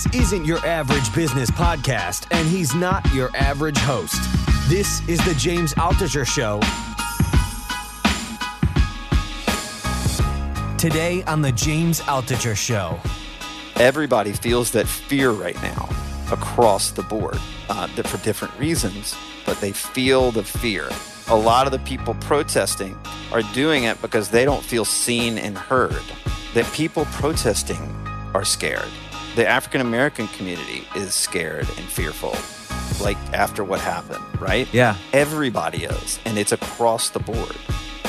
This isn't your average business podcast, and he's not your average host. This is the James Altucher Show. Today on the James Altucher Show. Everybody feels that fear right now across the board uh, for different reasons, but they feel the fear. A lot of the people protesting are doing it because they don't feel seen and heard. That people protesting are scared the African American community is scared and fearful, like after what happened, right? Yeah. Everybody is, and it's across the board.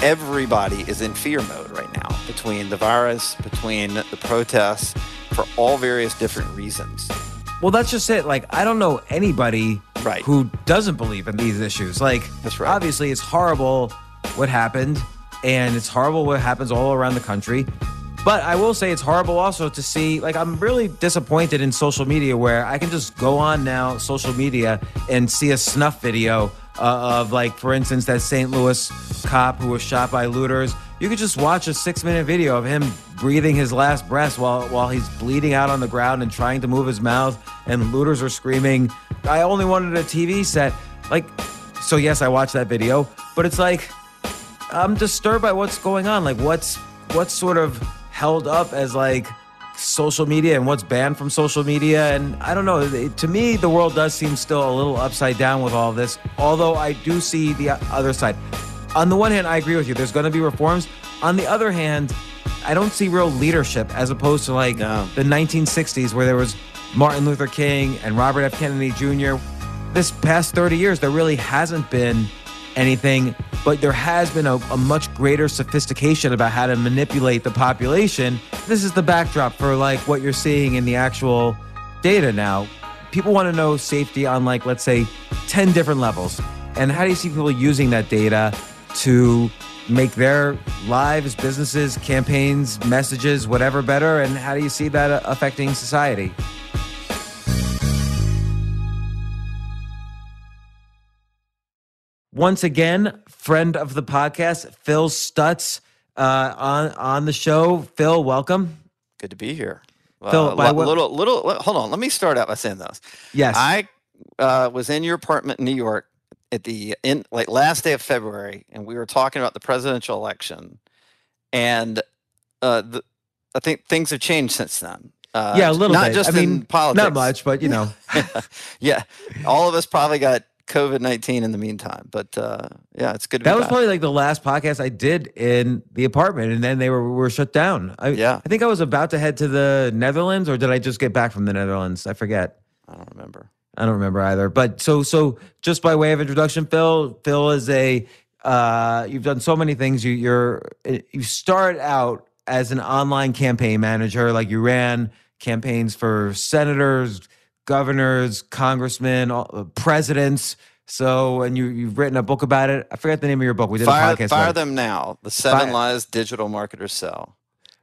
Everybody is in fear mode right now between the virus, between the protests, for all various different reasons. Well, that's just it. Like, I don't know anybody right. who doesn't believe in these issues. Like, that's right. Obviously, it's horrible what happened, and it's horrible what happens all around the country. But I will say it's horrible also to see, like, I'm really disappointed in social media where I can just go on now, social media, and see a snuff video uh, of, like, for instance, that St. Louis cop who was shot by looters. You could just watch a six minute video of him breathing his last breath while, while he's bleeding out on the ground and trying to move his mouth, and looters are screaming, I only wanted a TV set. Like, so yes, I watched that video, but it's like, I'm disturbed by what's going on. Like, what's, what's sort of held up as like social media and what's banned from social media. And I don't know. To me, the world does seem still a little upside down with all this. Although I do see the other side. On the one hand, I agree with you. There's going to be reforms. On the other hand, I don't see real leadership as opposed to like no. the 1960s where there was Martin Luther King and Robert F. Kennedy Jr. This past 30 years, there really hasn't been anything, but there has been a, a, much greater sophistication about how to manipulate the population. This is the backdrop for like what you're seeing in the actual data now. People want to know safety on like let's say 10 different levels. And how do you see people using that data to make their lives, businesses, campaigns, messages, whatever better? And how do you see that uh, affecting society? Once again, friend of the podcast, Phil Stutts, uh, on on the show. Phil, welcome. Good to be here. Phil, uh, by what, little little. Hold on, let me start out by saying this. Yes, I uh, was in your apartment in New York at the in like last day of February, and we were talking about the presidential election, and uh, the, I think things have changed since then. Uh, yeah, a little not bit. just I mean, politics. not much, but you know. yeah, all of us probably got COVID nineteen in the meantime. But uh, yeah, it's good. that was back. probably like the last podcast I did in the apartment, and then they were were shut down. I, yeah, I think I was about to head to the Netherlands, or did I just get back from the Netherlands? I forget. I don't remember. I don't remember either. But so so just by way of introduction, Phil. Phil is a uh, you've done so many things. You you're you start out as an online campaign manager, like you ran campaigns for senators governors, congressmen, uh, presidents. So, and you you've written a book about it. I forget the name of your book. We did fire, a podcast. Fire them now. The seven fire. lies digital marketers sell.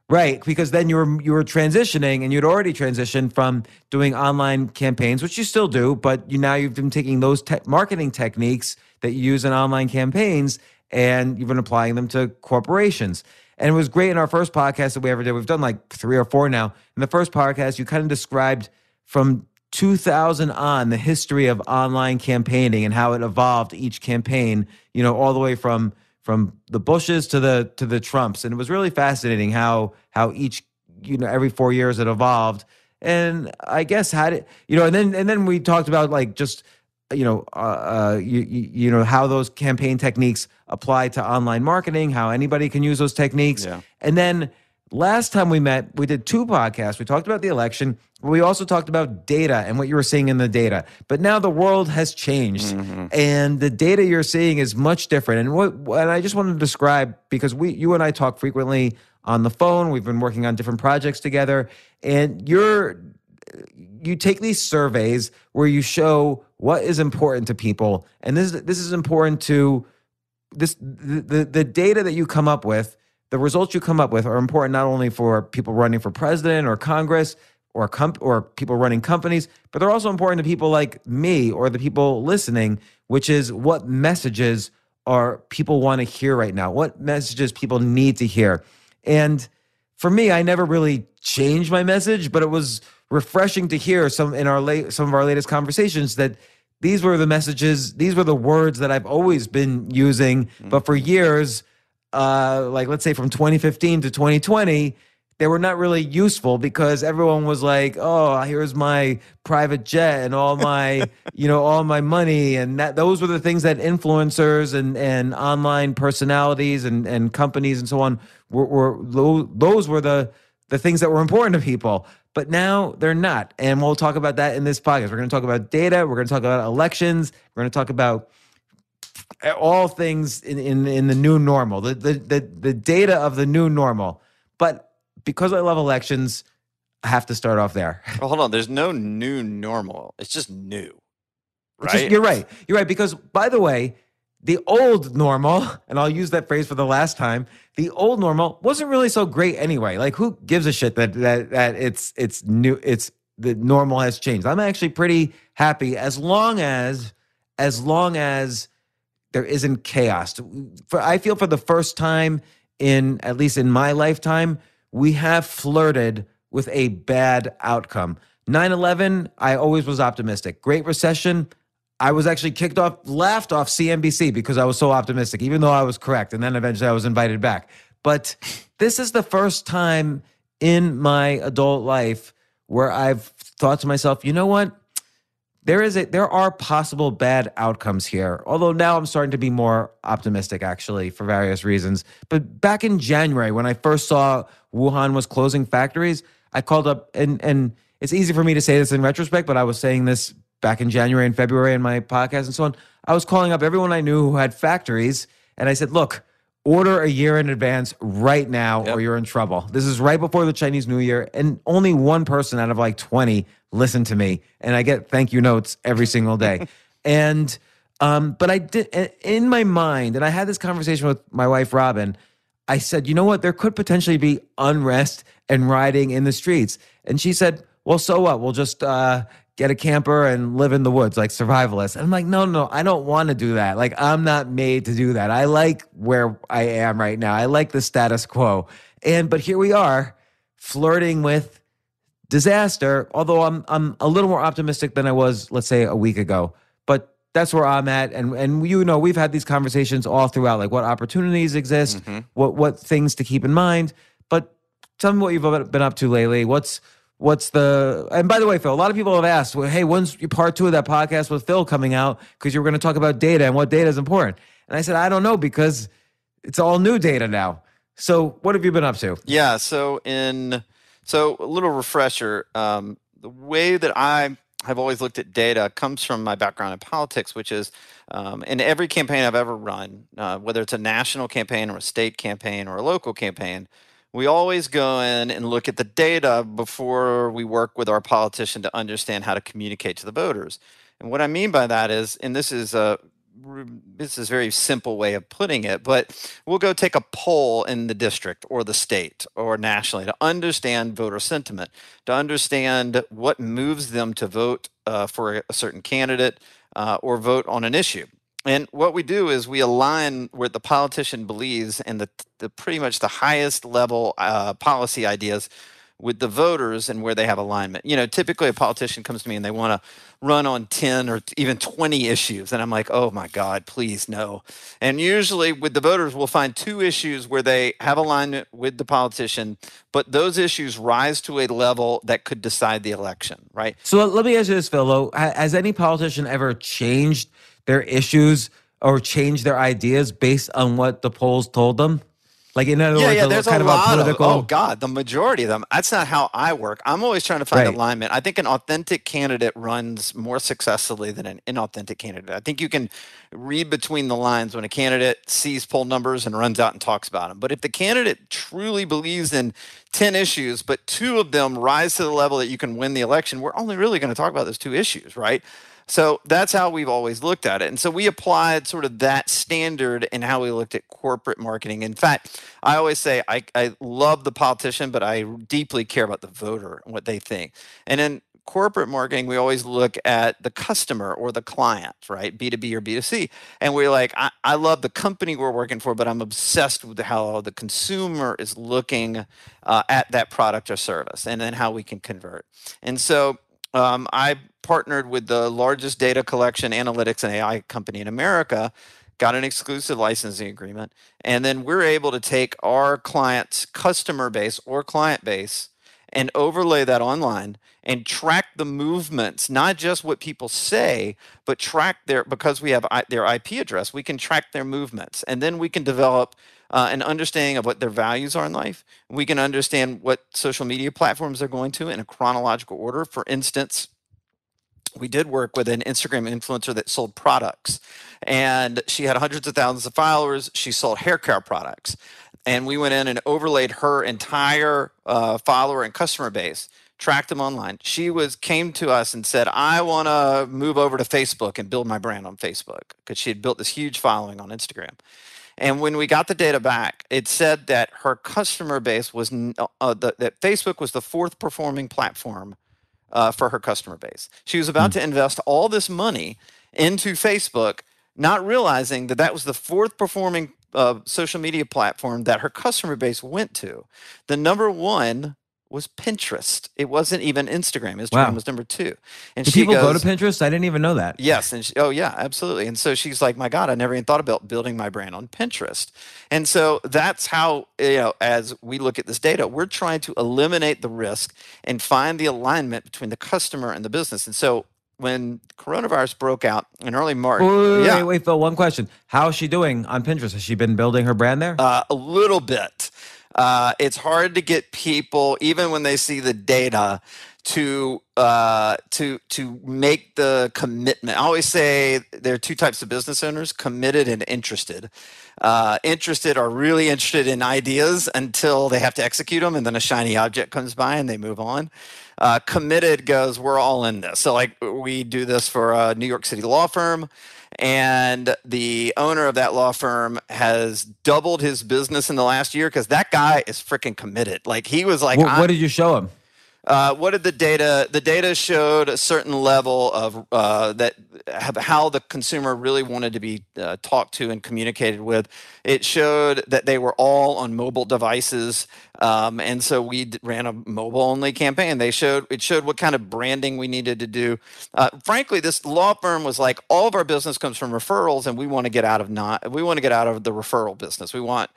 Right, because then you were you were transitioning, and you'd already transitioned from doing online campaigns, which you still do, but you now you've been taking those te- marketing techniques that you use in online campaigns, and you've been applying them to corporations. And it was great in our first podcast that we ever did. We've done like three or four now. In the first podcast, you kind of described from 2000 on the history of online campaigning and how it evolved each campaign you know all the way from from the Bushes to the to the Trumps, and it was really fascinating how how each you know every four years it evolved. And I guess had it you know, and then and then we talked about like just you know uh, uh you, you know how those campaign techniques apply to online marketing, how anybody can use those techniques, Yeah. and then last time we met, we did two podcasts. We talked about the election, we also talked about data and what you were seeing in the data. But now the world has changed, mm-hmm. and the data you're seeing is much different. And what and I just wanted to describe because we, you and I talk frequently on the phone. We've been working on different projects together, and you're you take these surveys where you show what is important to people, and this this is important to this the the data that you come up with the results you come up with are important not only for people running for president or congress or comp- or people running companies but they're also important to people like me or the people listening which is what messages are people want to hear right now? What messages people need to hear? And for me i never really changed my message but it was refreshing to hear some in our late some of our latest conversations that these were the messages these were the words that i've always been using but for years uh like let's say from 2015 to 2020 they were not really useful because everyone was like oh here's my private jet and all my you know all my money and that those were the things that influencers and and online personalities and and companies and so on were, were those were the the things that were important to people but now they're not and we'll talk about that in this podcast we're going to talk about data we're going to talk about elections we're going to talk about all things in, in, in the new normal, the, the the the data of the new normal. But because I love elections, I have to start off there. Well, hold on. There's no new normal. It's just new. Right. just- you're right. You're right. Because by the way, the old normal, and I'll use that phrase for the last time, the old normal wasn't really so great anyway. Like who gives a shit that that that it's it's new it's the normal has changed. I'm actually pretty happy as long as as long as there isn't chaos. For I feel for the first time in at least in my lifetime, we have flirted with a bad outcome. 9/11, I always was optimistic. Great Recession, I was actually kicked off, laughed off CNBC because I was so optimistic, even though I was correct. And then eventually I was invited back. But this is the first time in my adult life where I've thought to myself, you know what? There is a there are possible bad outcomes here although now i'm starting to be more optimistic actually for various reasons. But back in january when i first saw wuhan was closing factories i called up and and it's easy for me to say this in retrospect but i was saying this back in january and february in my podcast and so on. I was calling up everyone i knew who had factories and i said look order a year in advance right now or you're in trouble. This is right before the Chinese New Year, and only one person out of like 20 listened to me, and I get thank you notes every single day. and um, but I did in my mind, and I had this conversation with my wife Robin. I said, you know what? There could potentially be unrest and rioting in the streets, and she said, well, so what? We'll just uh, get a camper and live in the woods like survivalist. And I'm like, no, no, I don't want to do that. Like, I'm not made to do that. I like where I am right now. I like the status quo. And but here we are, flirting with disaster. Although I'm I'm a little more optimistic than I was, let's say, a week ago. But that's where I'm at. And and you know, we've had these conversations all throughout, like what opportunities exist, mm-hmm. what what things to keep in mind. But tell me what you've been up to lately. What's what's the and by the way phil a lot of people have asked well, hey when's part two of that podcast with phil coming out because you were going to talk about data and what data is important and i said i don't know because it's all new data now so what have you been up to Yeah. So in so a little refresher. Um, the way that I have always looked at data comes from my background in politics, which is um, in every campaign I've ever run, uh, whether it's a national campaign or a state campaign or a local campaign, we always go in and look at the data before we work with our politician to understand how to communicate to the voters. And what I mean by that is, and this is a this is a very simple way of putting it, but we'll go take a poll in the district or the state or nationally to understand voter sentiment, to understand what moves them to vote uh, for a certain candidate uh, or vote on an issue. And what we do is we align what the politician believes and the, the pretty much the highest level uh, policy ideas with the voters and where they have alignment. You know, typically a politician comes to me and they want to run on 10 or even 20 issues. And I'm like, oh my God, please no. And usually with the voters, we'll find two issues where they have alignment with the politician, but those issues rise to a level that could decide the election, right? So let me ask you this, Phil. Has any politician ever changed their issues or change their ideas based on what the polls told them? Like in other yeah, words, yeah, there's kind a of lot a political. Of, oh God, the majority of them. That's not how I work. I'm always trying to find Right. alignment. I think an authentic candidate runs more successfully than an inauthentic candidate. I think you can read between the lines when a candidate sees poll numbers and runs out and talks about them. But if the candidate truly believes in 10 issues, but two of them rise to the level that you can win the election, we're only really going to talk about those two issues, right? So that's how we've always looked at it. And so we applied sort of that standard in how we looked at corporate marketing. In fact, I always say I, I love the politician, but I deeply care about the voter and what they think. And in corporate marketing, we always look at the customer or the client, right? B2B or B2C. And we're like, I, I love the company we're working for, but I'm obsessed with how the consumer is looking uh, at that product or service and then how we can convert. And so um, I partnered with the largest data collection, analytics, and AI company in America, got an exclusive licensing agreement, and then we're able to take our client's customer base or client base and overlay that online and track the movements, not just what people say, but track their because we have their IP address, we can track their movements, and then we can develop uh, an understanding of what their values are in life. We can understand what social media platforms they're going to in a chronological order. For instance, we did work with an Instagram influencer that sold products, and she had hundreds of thousands of followers. She sold hair care products, and we went in and overlaid her entire uh, follower and customer base, tracked them online. She was came to us and said, "I want to move over to Facebook and build my brand on Facebook," because she had built this huge following on Instagram. And when we got the data back, it said that her customer base was uh, the, that Facebook was the fourth performing platform uh, for her customer base. She was about to invest all this money into Facebook, not realizing that that was the fourth performing uh, social media platform that her customer base went to. The number one was Pinterest. It wasn't even Instagram. Instagram Wow. was number two. And Do she people go to Pinterest? I didn't even know that. Yes, and she, oh yeah, absolutely. And so she's like, "My God, I never even thought about building my brand on Pinterest." And so that's how you know, as we look at this data, we're trying to eliminate the risk and find the alignment between the customer and the business. And so when coronavirus broke out in early March, Wait, wait, wait, yeah, wait, wait, Phil. One question: How is she doing on Pinterest? Has she been building her brand there? uh, a little bit. Uh, it's hard to get people, even when they see the data, to uh, to to make the commitment. I always say there are two types of business owners: committed and interested. Uh, interested are really interested in ideas until they have to execute them, and then a shiny object comes by and they move on. Uh, committed goes, we're all in this. So, like, we do this for a New York City law firm and the owner of that law firm has doubled his business in the last year because that guy is freaking committed. Like he was like, what, what did you show him? Uh, what did the data? The data showed a certain level of uh, that how the consumer really wanted to be uh, talked to and communicated with. It showed that they were all on mobile devices, um, and so we ran a mobile-only campaign. They showed it showed what kind of branding we needed to do. Uh, frankly, this law firm was like, all of our business comes from referrals, and we want to get out of not we want to get out of the referral business. We want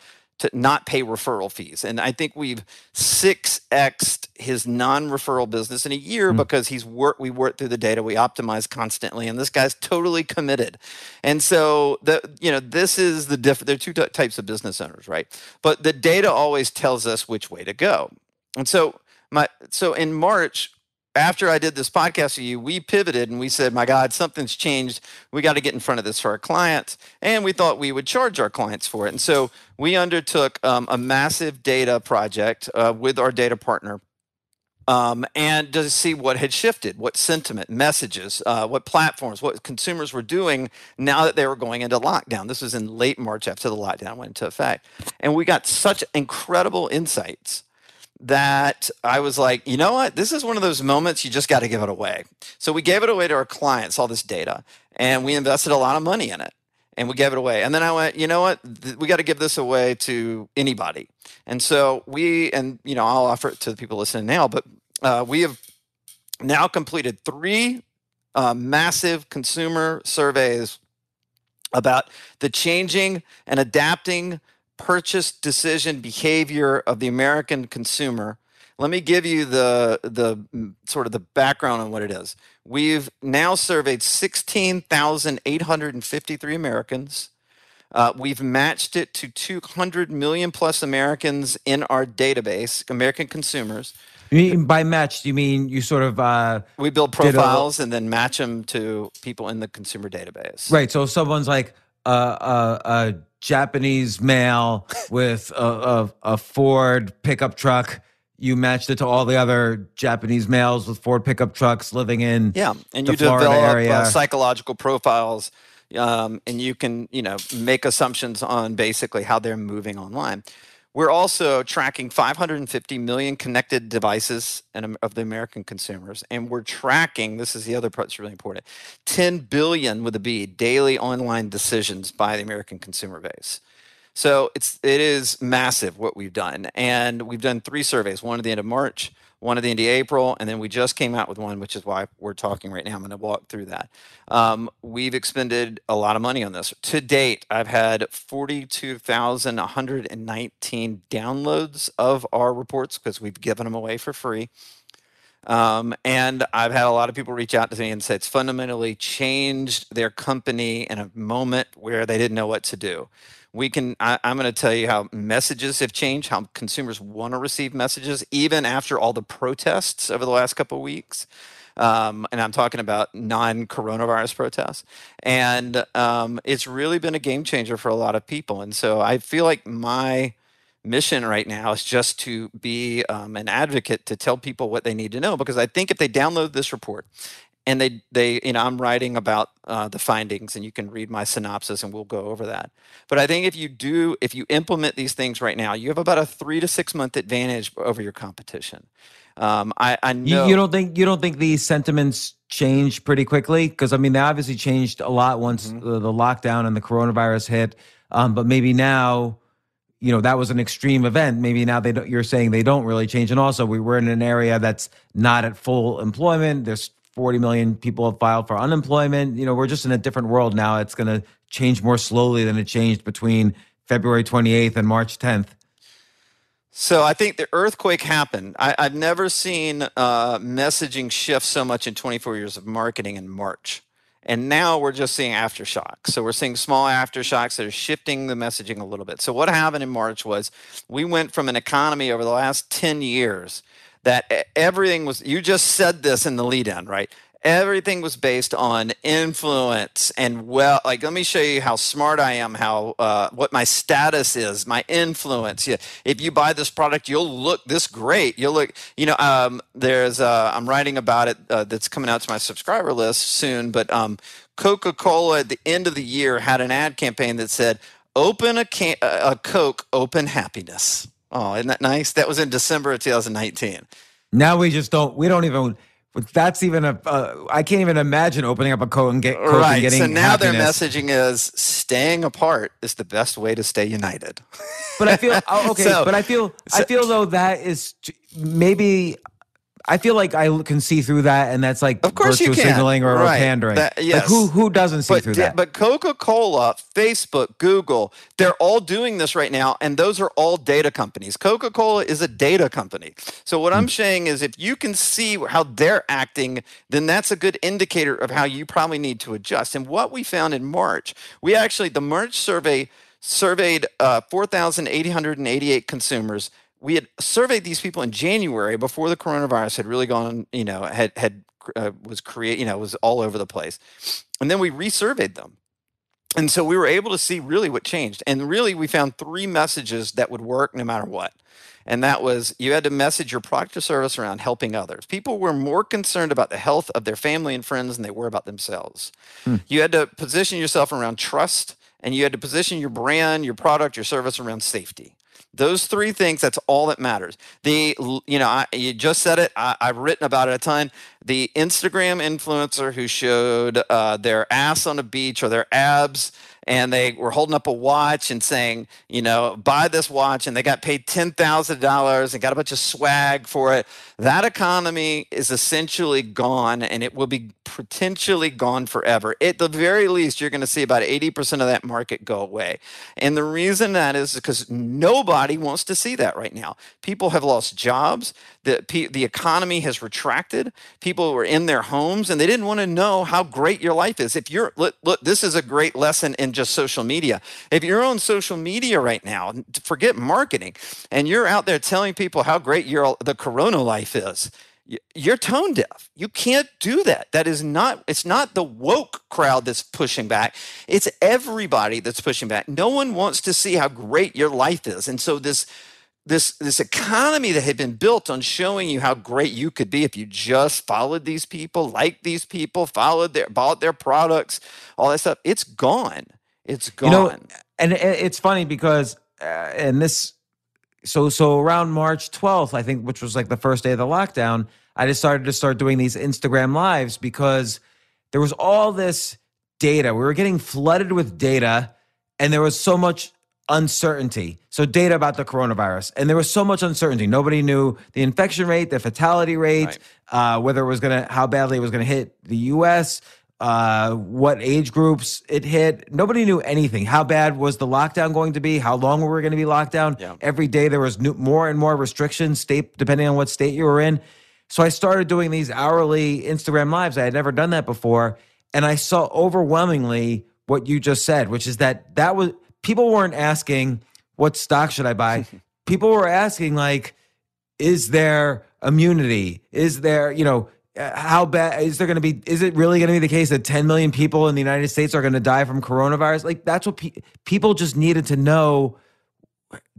to not pay referral fees. And I think we've six xed his non-referral business in a year hmm. because he's worked. We worked through the data. We optimize constantly, and this guy's totally committed. And so the you know this is the diff. There are two ty- types of business owners, right? But the data always tells us which way to go. And so my so in March. After I did this podcast with you, we pivoted and we said, "My God, something's changed. We got to get in front of this for our clients." And we thought we would charge our clients for it. And so we undertook um, a massive data project uh, with our data partner um, and to see what had shifted, what sentiment, messages, uh, what platforms, what consumers were doing now that they were going into lockdown. This was in late March after the lockdown went into effect. And we got such incredible insights that I was like, you know what? This is one of those moments you just got to give it away. So we gave it away to our clients, all this data, and we invested a lot of money in it. and we gave it away. And then I went, you know what? We got to give this away to anybody. And so we, and you know, I'll offer it to the people listening now, but uh, we have now completed three uh, massive consumer surveys about the changing and adapting purchase decision behavior of the American consumer. Let me give you the the mm, sort of the background on what it is. We've now surveyed 16,853 Americans. Uh, we've matched it to 200 million plus Americans in our database, American consumers. You mean by matched, you mean you sort of uh, We build Did a- profiles and then match them to people in the consumer database. right? So if someone's like a a, a Japanese male with a, a, a Ford pickup truck. You matched it to all the other Japanese males with Ford pickup trucks living in Yeah, and you Florida develop area. uh, psychological profiles, um, and you can you know make assumptions on basically how they're moving online. We're also tracking 550 million connected devices in, of the American consumers, and we're tracking. This is the other part that's really important: 10 billion with a B daily online decisions by the American consumer base. So it's it is massive what we've done, and we've done three surveys: one at the end of March, one at the end of April, and then we just came out with one, which is why we're talking right now. I'm going to walk through that. Um, we've expended a lot of money on this to date. I've had 42,119 downloads of our reports because we've given them away for free. Um, and I've had a lot of people reach out to me and say it's fundamentally changed their company in a moment where they didn't know what to do. We can, I, I'm going to tell you how messages have changed, how consumers want to receive messages, even after all the protests over the last couple of weeks. Um, and I'm talking about non coronavirus protests. And um, it's really been a game changer for a lot of people. And so I feel like my, mission right now is just to be um, an advocate to tell people what they need to know because I think if they download this report and they they you know I'm writing about uh, the findings and you can read my synopsis and we'll go over that. But I think if you do if you implement these things right now, you have about a three to six month advantage over your competition. Um, I, I You, know you don't think you don't think these sentiments change pretty quickly? Because I mean, they obviously changed a lot once Mm-hmm. the, the lockdown and the coronavirus hit. Um, but maybe now, you know, that was an extreme event. Maybe now they don't. You're saying they don't really change. And also, we were in an area that's not at full employment. There's 40 million people have filed for unemployment. You know, we're just in a different world now. It's going to change more slowly than it changed between February 28th and March 10th. So I think the earthquake happened. I, I've never seen uh, messaging shift so much in 24 years of marketing in March. And now we're just seeing aftershocks. So we're seeing small aftershocks that are shifting the messaging a little bit. So what happened in March was we went from an economy over the last 10 years that everything was, you just said this in the lead in, right? Everything was based on influence and well, like let me show you how smart I am, how uh, what my status is, my influence. Yeah, if you buy this product, you'll look this great. You'll look, you know. Um, there's uh, I'm writing about it uh, that's coming out to my subscriber list soon. But um, Coca-Cola at the end of the year had an ad campaign that said, "Open a can- a Coke, open happiness." Oh, isn't that nice? That was in December of 2019. Now we just don't. We don't even. That's even a. Uh, I can't even imagine opening up a Coke and, get, and right. getting So now their messaging is staying apart is the best way to stay united. But I feel oh, okay. So- but I feel I feel though that is maybe. I feel like I can see through that, and that's like Of course you can. signaling or, Right. pandering. That- Like who who doesn't see but, through that? but Coca-Cola, Facebook, Google, they're all doing this right now, and those are all data companies. Coca-Cola is a data company. So what Hmm. I'm saying is, if you can see how they're acting, then that's a good indicator of how you probably need to adjust. And what we found in March, we actually the March survey surveyed uh, 4,888 consumers. We had surveyed these people in January before the coronavirus had really gone, you know, had had uh, was create, you know, was all over the place, and then we resurveyed them. And so we were able to see really what changed. And really, we found three messages that would work no matter what. And that was you had to message your product or service around helping others. People were more concerned about the health of their family and friends than they were about themselves. You had to position yourself around trust, and you had to position your brand, your product, your service around safety. Those three things, that's all that matters. The, you know, I, you just said it. I, I've written about it a ton. the Instagram influencer who showed uh, their ass on a beach or their abs and they were holding up a watch and saying, you know, buy this watch, and they got paid ten thousand dollars and got a bunch of swag for it. That economy is essentially gone, and it will be potentially gone forever. At the very least, you're going to see about eighty percent of that market go away, and the reason that is because nobody wants to see that right now. People have lost jobs. The the economy has retracted. People were in their homes, and they didn't want to know how great your life is. If you're look, look this is a great lesson in just social media. If you're on social media right now, forget marketing, and you're out there telling people how great your the Corona life is, you're tone deaf. You can't do that. That is not. It's not the woke crowd that's pushing back. It's everybody that's pushing back. No one wants to see how great your life is, and so this this this economy that had been built on showing you how great you could be if you just followed these people, liked these people, followed their bought their products, all that stuff. It's gone. It's gone. You know, and it's funny because, uh, and this, so so around March 12th, I think, which was like the first day of the lockdown, I just started to start doing these Instagram lives because there was all this data. We were getting flooded with data, and there was so much uncertainty. So data about the coronavirus, and there was so much uncertainty. Nobody knew the infection rate, the fatality rate, right. uh, whether it was gonna, how badly it was gonna hit the U.S uh, what age groups it hit. Nobody knew anything. How bad was the lockdown going to be? How long were we going to be locked down? Yeah. Every day there was new, more and more restrictions, state depending on what state you were in. So I started doing these hourly Instagram lives. I had never done that before, and I saw overwhelmingly what you just said, which is that that was people weren't asking what stock should I buy. people were asking like, is there immunity? Is there you know? Uh, how bad is there going to be is it really going to be the case that 10 million people in the united states are going to die from coronavirus? Like that's what pe- people just needed to know.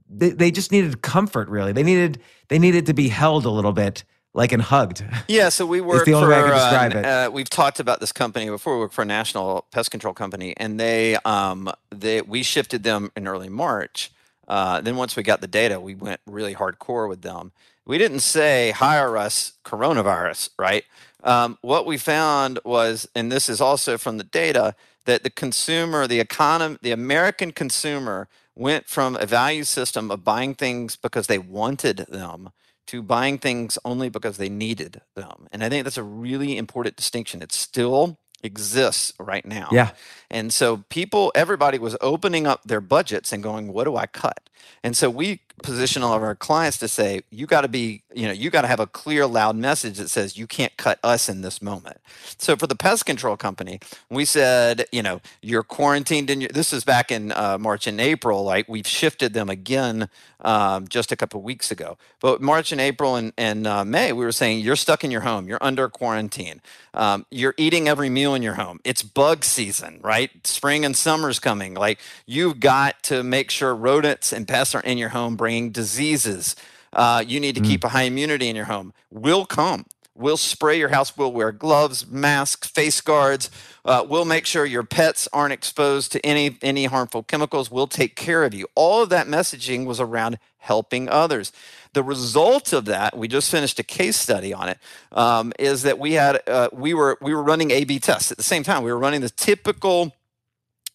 They, they just needed comfort really. They needed they needed to be held a little bit like and hugged. Yeah so we work the only for, way I can describe uh, it. Uh, we've talked about this company before. We work for a national pest control company and they um they we shifted them in early march uh, then once we got the data we went really hardcore with them we didn't say hire us coronavirus, right? Um, what we found was, and this is also from the data, that the consumer, the economy, the American consumer went from a value system of buying things because they wanted them to buying things only because they needed them. And I think that's a really important distinction. It's still exists right now. Yeah. And so people, everybody was opening up their budgets and going, what do I cut? And so we position all of our clients to say, you got to be, you know, you got to have a clear, loud message that says you can't cut us in this moment. So for the pest control company, we said, you know, you're quarantined in your, this is back in uh, March and April, like we've shifted them again um, just a couple weeks ago. But March and April and, and uh, May, we were saying you're stuck in your home, you're under quarantine, um, you're eating every meal in your home. It's bug season, right? Spring and summer's coming. Like you've got to make sure rodents and pests are in your home bringing diseases. Uh, you need to mm. keep a high immunity in your home. We'll come. We'll spray your house. We'll wear gloves, masks, face guards. Uh, we'll make sure your pets aren't exposed to any any harmful chemicals. We'll take care of you. All of that messaging was around helping others. The result of that, we just finished a case study on it, um, is that we had uh, we were we were running A/B tests at the same time. We were running the typical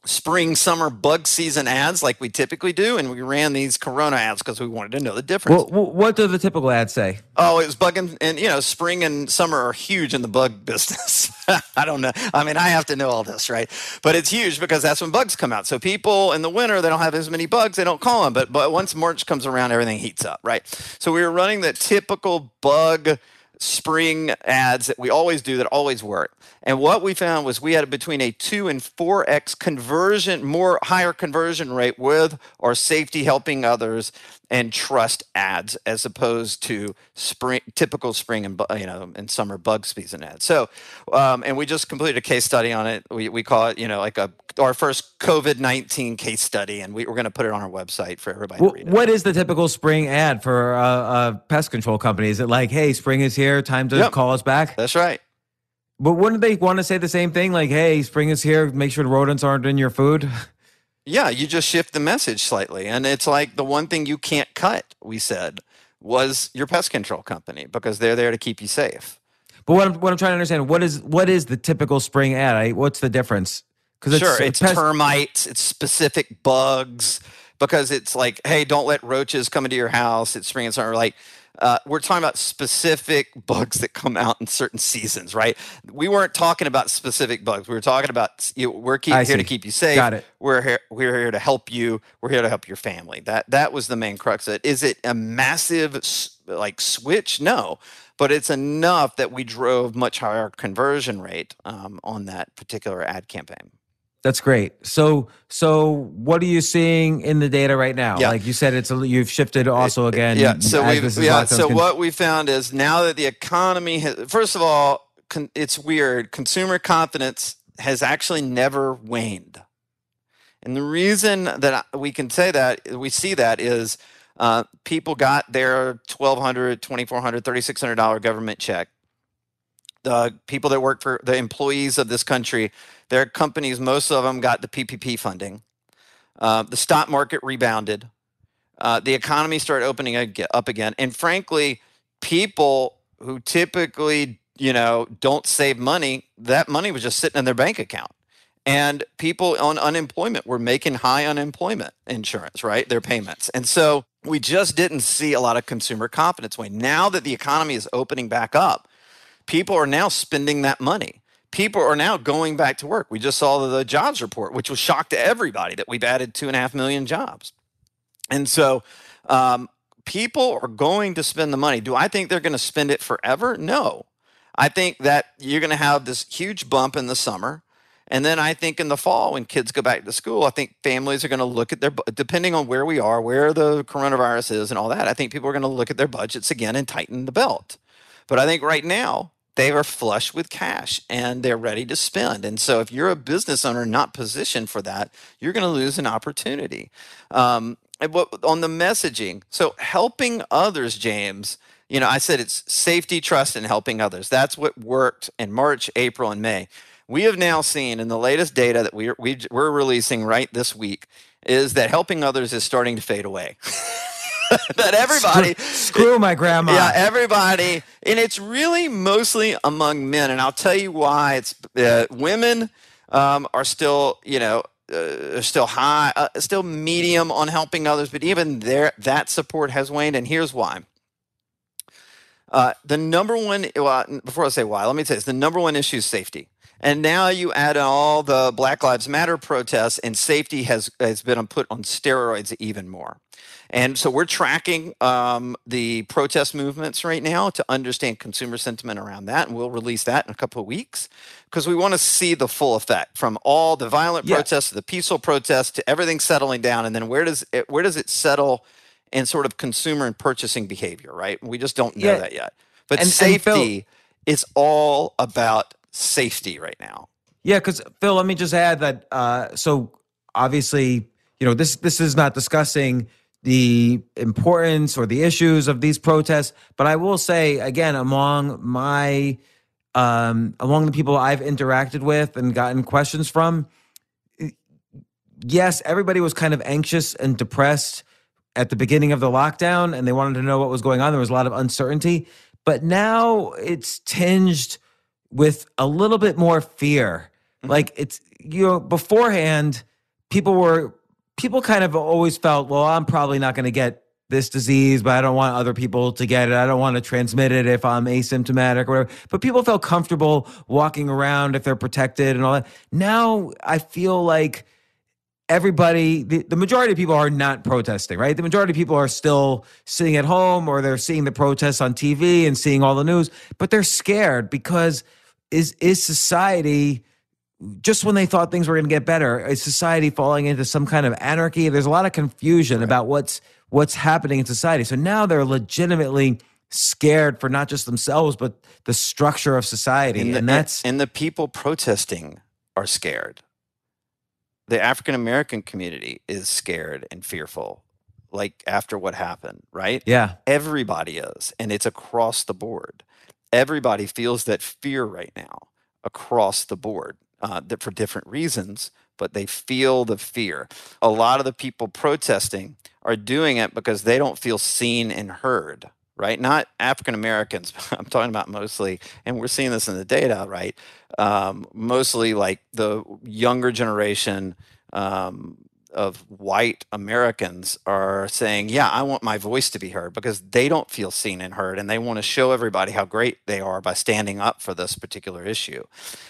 spring summer bug season ads like we typically do and we ran these corona ads because we wanted to know the difference. Well, what do the typical ads say? Oh it was bug and, and you know spring and summer are huge in the bug business. I don't know. I mean i have to know all this right? But it's huge because that's when bugs come out. So people in the winter they don't have as many bugs they don't call them but but once march comes around everything heats up right? So we were running the typical bug spring ads that we always do that always work. And what we found was we had between a 2 and 4x conversion, more higher conversion rate with our safety helping others and trust ads as opposed to spring typical spring and you know and summer bug season ads. So, um, and we just completed a case study on it. We, we call it you know like a our first COVID nineteen case study, and we, are going to put it on our website for everybody. Well, what is the typical spring ad for a, a, pest control company? Is it like, hey, spring is here, time to yep. call us back? That's right. But wouldn't they want to say the same thing? Like, hey, spring is here, make sure the rodents aren't in your food. Yeah, you just shift the message slightly. And it's like the one thing you can't cut, we said, was your pest control company because they're there to keep you safe. But what I'm, what I'm trying to understand what is what is the typical spring ad? I, what's the difference? Because sure, it's, it's termites, it's specific bugs. Because it's like, hey, don't let roaches come into your house. It's spring and summer. Like, uh, we're talking about specific bugs that come out in certain seasons, right? We weren't talking about specific bugs. We were talking about you know, we're keep, here to keep you safe. Got it. We're here. We're here to help you. We're here to help your family. That that was the main crux of it. Is it a massive like switch? No, but it's enough that we drove much higher conversion rate um, on that particular ad campaign. That's great. So, so what are you seeing in the data right now? Yeah. Like you said, it's a, you've shifted also again. Yeah. So we yeah. So what we found is now that the economy has, first of all, con, it's weird. Consumer confidence has actually never waned, and the reason that we can say that we see that is uh, people got their twelve hundred, twenty four hundred, thirty six hundred dollar government check. The people that work for the employees of this country their companies, most of them got the PPP funding. Uh, the stock market rebounded. Uh, the economy started opening up again. And frankly, people who typically, you know, don't save money, that money was just sitting in their bank account. And people on unemployment were making high unemployment insurance, right? Their payments. And so we just didn't see a lot of consumer confidence way. Now that the economy is opening back up, people are now spending that money people are now going back to work. We just saw the jobs report, which was shock to everybody that we've added two and a half million jobs. And so um, people are going to spend the money. Do I think they're going to spend it forever? No. I think that you're going to have this huge bump in the summer. And then I think in the fall, when kids go back to school, I think families are going to look at their, depending on where we are, where the coronavirus is, and all that. I think people are going to look at their budgets again and tighten the belt. But I think right now, they are flush with cash and they're ready to spend. And so, if you're a business owner not positioned for that, you're going to lose an opportunity. Um, on the messaging, so helping others, James. You know, I said it's safety, trust, and helping others. That's what worked in March, April, and May. We have now seen in the latest data that we're, we, are we are releasing right this week is that helping others is starting to fade away. that everybody screw, screw, my grandma. Yeah, everybody, and it's really mostly among men, and I'll tell you why. It's uh, women um, are still, you know, uh, still high, uh, still medium on helping others, but even there, that support has waned, and here's why. Uh, the number one, well, before I say why, let me say this: the number one issue is safety. And now you add in all the Black Lives Matter protests, and safety has has been put on steroids even more. And so we're tracking um, the protest movements right now to understand consumer sentiment around that. And we'll release that in a couple of weeks because we want to see the full effect from all the violent yeah. protests to the peaceful protests to everything settling down. And then where does it, where does it settle in sort of consumer and purchasing behavior, right? We just don't know yeah. that yet. But and, safety and Phil, is all about safety right now. Yeah, because Phil, let me just add that. Uh, so obviously, you know, this this is not discussing the importance or the issues of these protests. But I will say again, among my um, among the people I've interacted with and gotten questions from, yes, everybody was kind of anxious and depressed at the beginning of the lockdown, and they wanted to know what was going on. There was a lot of uncertainty, but now it's tinged with a little bit more fear. Mm-hmm. Like it's you know beforehand, people were people kind of always felt, well, I'm probably not going to get this disease, but I don't want other people to get it. I don't want to transmit it if I'm asymptomatic or whatever. But people felt comfortable walking around if they're protected and all that. Now I feel like everybody, the, the majority of people are not protesting, right? The majority of people are still sitting at home or they're seeing the protests on TV and seeing all the news, but they're scared because is is society just when they thought things were going to get better, is society falling into some kind of anarchy? There's a lot of confusion right. about what's what's happening in society. So now they're legitimately scared for not just themselves but the structure of society, and, the, and that's and the people protesting are scared. The African American community is scared and fearful, like after what happened, right? Yeah, everybody is, and it's across the board. Everybody feels that fear right now across the board uh, that for different reasons, but they feel the fear. A lot of the people protesting are doing it because they don't feel seen and heard, right? Not African Americans. I'm talking about mostly, and we're seeing this in the data, right? Um, mostly like the younger generation um, of white Americans are saying, Yeah, I want my voice to be heard because they don't feel seen and heard. And they want to show everybody how great they are by standing up for this particular issue.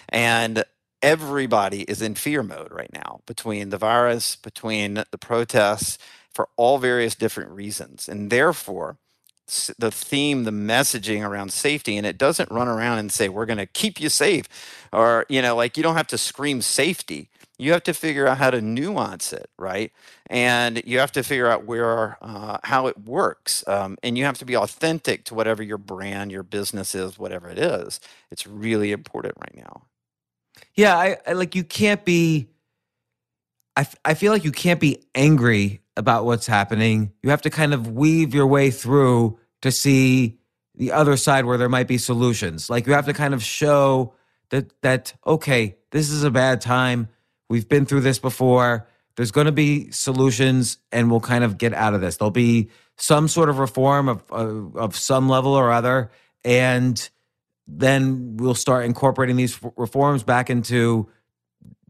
And everybody is in fear mode right now between the virus, between the protests, for all various different reasons. And therefore, the theme, the messaging around safety, and it doesn't run around and say, we're going to keep you safe. Or, you know, like you don't have to scream safety. You have to figure out how to nuance it, right? And you have to figure out where, uh, how it works. Um, and you have to be authentic to whatever your brand, your business is, whatever it is. It's really important right now. Yeah, I, I like you can't be. I, f- I feel like you can't be angry about what's happening. You have to kind of weave your way through to see the other side where there might be solutions. Like you have to kind of show that that okay, this is a bad time. We've been through this before. There's going to be solutions and we'll kind of get out of this. There'll be some sort of reform of of, of some level or other and then we'll start incorporating these reforms back into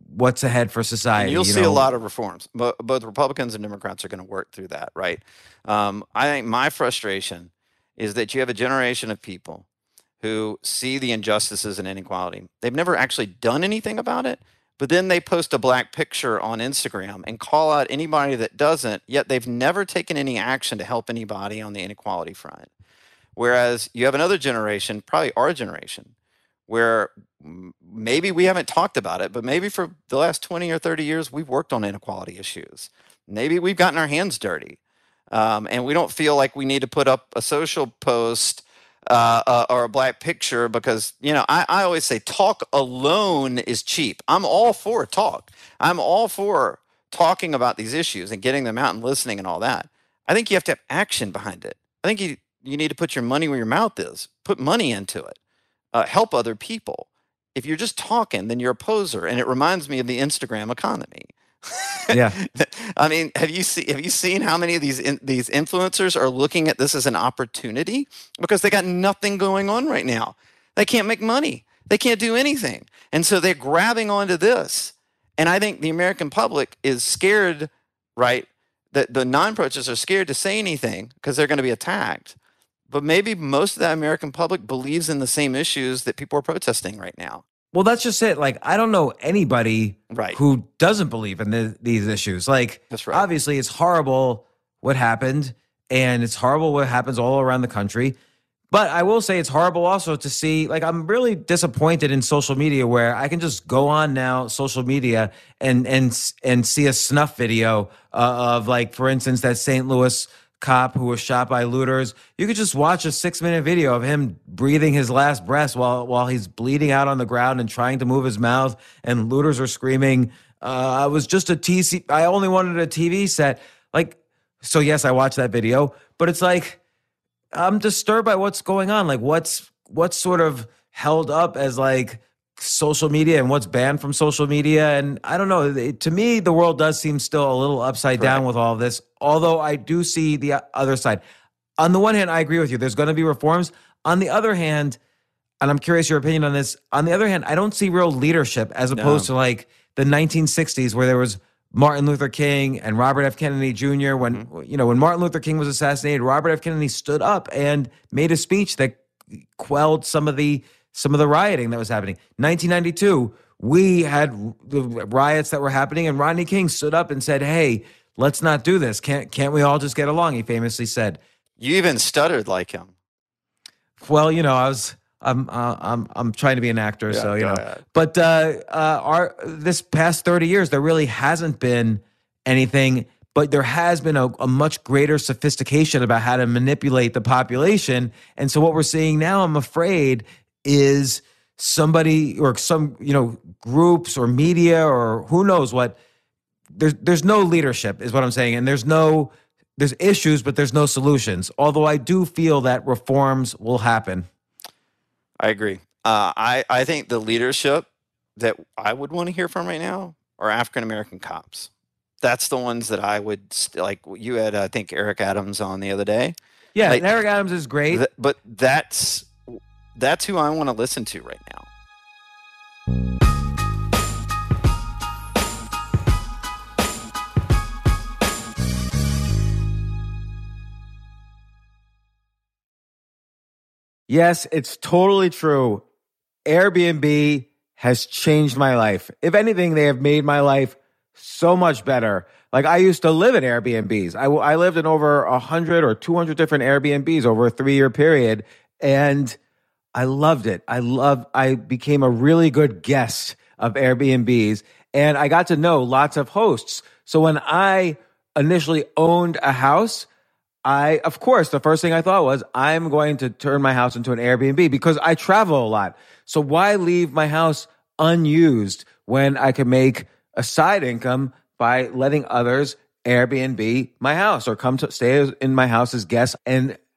what's ahead for society. And you'll you see a lot of reforms. But both Republicans and Democrats are going to work through that, right? Um, I think my frustration is that you have a generation of people who see the injustices and inequality. They've never actually done anything about it, but then they post a black picture on Instagram and call out anybody that doesn't, yet they've never taken any action to help anybody on the inequality front. Whereas you have another generation, probably our generation, where maybe we haven't talked about it, but maybe for the last 20 or 30 years, we've worked on inequality issues. Maybe we've gotten our hands dirty. Um, and we don't feel like we need to put up a social post uh, uh, or a black picture because, you know, I, I always say talk alone is cheap. I'm all for talk. I'm all for talking about these issues and getting them out and listening and all that. I think you have to have action behind it. I think you, you need to put your money where your mouth is, put money into it uh, help other people. If you're just talking, then you're a poser, and it reminds me of the Instagram economy. Yeah. I mean, have you seen have you seen how many of these in, these influencers are looking at this as an opportunity because they got nothing going on right now. They can't make money. They can't do anything. And so they're grabbing onto this. And I think the American public is scared, right? That the non-protesters are scared to say anything because they're going to be attacked but maybe most of the American public believes in the same issues that people are protesting right now. Well, that's just it. Like, I don't know anybody Right. who doesn't believe in the, these issues. Like, That's right. obviously, it's horrible what happened, and it's horrible what happens all around the country. But I will say it's horrible also to see, like, I'm really disappointed in social media where I can just go on now social media and and and see a snuff video uh, of, like, for instance, that St. Louis cop who was shot by looters. You could just watch a six minute video of him breathing his last breath while while he's bleeding out on the ground and trying to move his mouth, and looters are screaming. Uh, I was just a TC. I only wanted a TV set. Like, so yes, I watched that video, but it's like I'm disturbed by what's going on. Like, what's what's sort of held up as like social media and what's banned from social media. And I don't know. To me, the world does seem still a little upside down with all of this. Although I do see the other side. On the one hand, I agree with you. There's going to be reforms. On the other hand, and I'm curious your opinion on this. On the other hand, I don't see real leadership as opposed to like the 1960s where there was Martin Luther King and Robert F. Kennedy Jr. When mm-hmm. you know when Martin Luther King was assassinated, Robert F. Kennedy stood up and made a speech that quelled some of the some of the rioting that was happening. 1992, we had the riots that were happening, and Rodney King stood up and said, "Hey, let's not do this. Can't can't we all just get along?" He famously said. You even stuttered like him. Well, you know, I was I'm uh, I'm I'm trying to be an actor, so you know. But uh, uh, our this past thirty years, there really hasn't been anything, but there has been a, a much greater sophistication about how to manipulate the population. And so, what we're seeing now, I'm afraid, is somebody or some you know groups or media or who knows what. There's there's no leadership, is what I'm saying, and there's no there's issues, but there's no solutions. Although I do feel that reforms will happen. I agree. Uh, I I think the leadership that I would want to hear from right now are African American cops. That's the ones that I would st- like. You had I think Eric Adams on the other day. Yeah, Like, Eric Adams is great. th- but that's that's who I want to listen to right now. Yes, it's totally true. Airbnb has changed my life. If anything, they have made my life so much better. Like I used to live in Airbnbs. I, I lived in over 100 or 200 different Airbnbs over a three year period. And I loved it. I love I became a really good guest of Airbnbs and I got to know lots of hosts. So when I initially owned a house, I, of course, the first thing I thought was, I'm going to turn my house into an Airbnb because I travel a lot. So why leave my house unused when I can make a side income by letting others Airbnb my house or come to stay in my house as guests and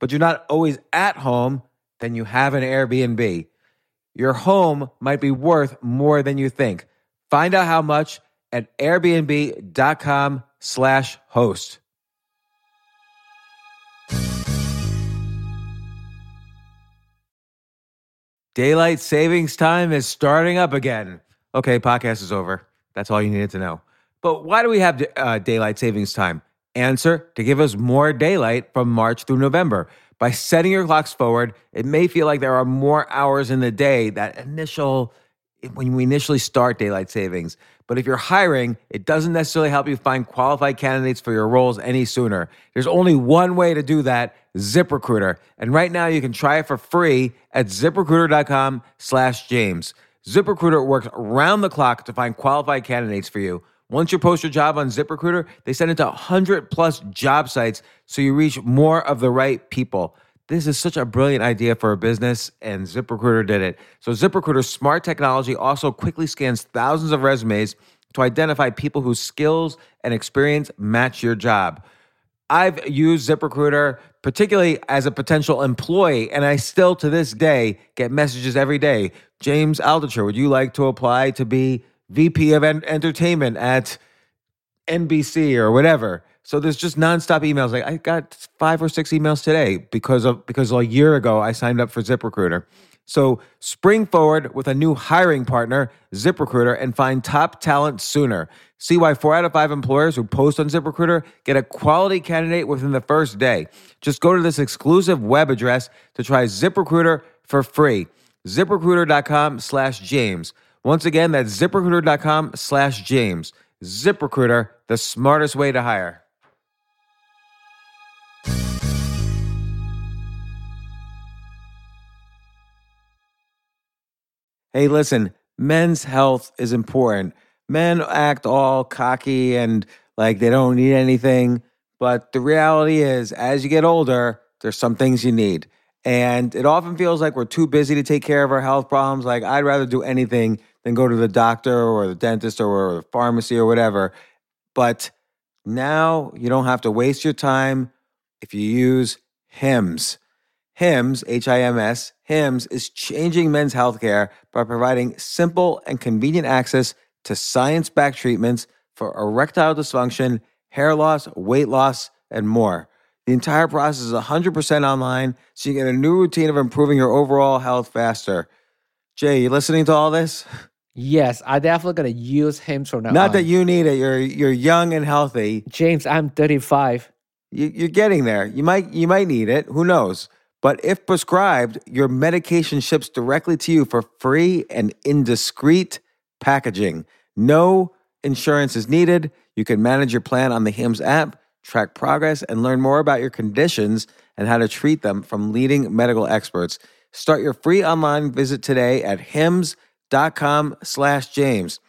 but you're not always at home, then you have an Airbnb. Your home might be worth more than you think. Find out how much at airbnb.com slash host. Daylight savings time is starting up again. Okay, podcast is over. That's all you needed to know. But why do we have uh, daylight savings time? Answer to give us more daylight from March through November. By setting your clocks forward, it may feel like there are more hours in the day that initial when we initially start daylight savings. But if you're hiring, it doesn't necessarily help you find qualified candidates for your roles any sooner. There's only one way to do that, ZipRecruiter. And right now you can try it for free at ziprecruiter.com slash James. ZipRecruiter works around the clock to find qualified candidates for you. Once you post your job on ZipRecruiter, they send it to 100 plus job sites so you reach more of the right people. This is such a brilliant idea for a business, and ZipRecruiter did it. So, ZipRecruiter's smart technology also quickly scans thousands of resumes to identify people whose skills and experience match your job. I've used ZipRecruiter, particularly as a potential employee, and I still to this day get messages every day. James Altucher, would you like to apply to be VP of en- entertainment at NBC or whatever? So there's just nonstop emails. Like I got five or six emails today because of because a year ago I signed up for ZipRecruiter. So spring forward with a new hiring partner, ZipRecruiter, and find top talent sooner. See why four out of five employers who post on ZipRecruiter get a quality candidate within the first day. Just go to this exclusive web address to try ZipRecruiter for free. ZipRecruiter.com slash James. Once again, that's ZipRecruiter.com slash James. ZipRecruiter, the smartest way to hire. Hey, listen, men's health is important. Men act all cocky and like they don't need anything. But the reality is, as you get older, there's some things you need. And it often feels like we're too busy to take care of our health problems. Like, I'd rather do anything than go to the doctor or the dentist or the pharmacy or whatever. But now you don't have to waste your time if you use HIMS. HIMS, H I M S, HIMS is changing men's healthcare by providing simple and convenient access to science backed treatments for erectile dysfunction, hair loss, weight loss, and more. The entire process is 100% online, so you get a new routine of improving your overall health faster. Jay, you listening to all this? Yes, I definitely gonna use him from now Not on. that you need it. You're you're young and healthy. James, I'm 35. You, you're getting there. You might you might need it. Who knows? But if prescribed, your medication ships directly to you for free and indiscreet packaging. No insurance is needed. You can manage your plan on the HIMS app, track progress, and learn more about your conditions and how to treat them from leading medical experts. Start your free online visit today at hims.com slash James.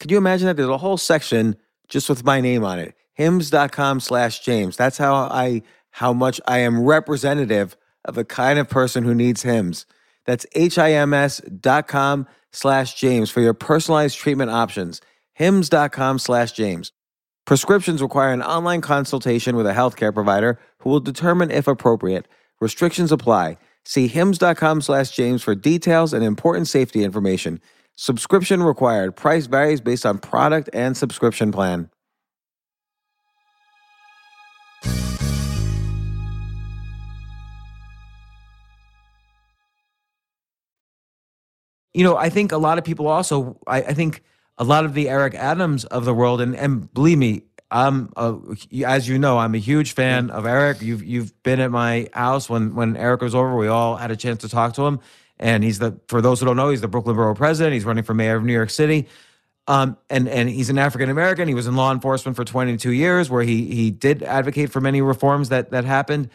Could you imagine that? There's a whole section just with my name on it. Hims.com slash James. That's how I how much I am representative of the kind of person who needs Hims. That's H-I-M-S dot com slash James for your personalized treatment options. Hims.com slash James. Prescriptions require an online consultation with a healthcare provider who will determine if appropriate. Restrictions apply. See hims.com slash James for details and important safety information. Subscription required. Price varies based on product and subscription plan. You know, I think a lot of people also, I, I think a lot of the Eric Adams of the world, and, and believe me, I'm a, as you know, I'm a huge fan of Eric. You've you've been at my house when when Eric was over. We all had a chance to talk to him, and he's the for those who don't know, he's the Brooklyn Borough President. He's running for mayor of New York City, um, and and he's an African American. He was in law enforcement for 22 years, where he he did advocate for many reforms that that happened.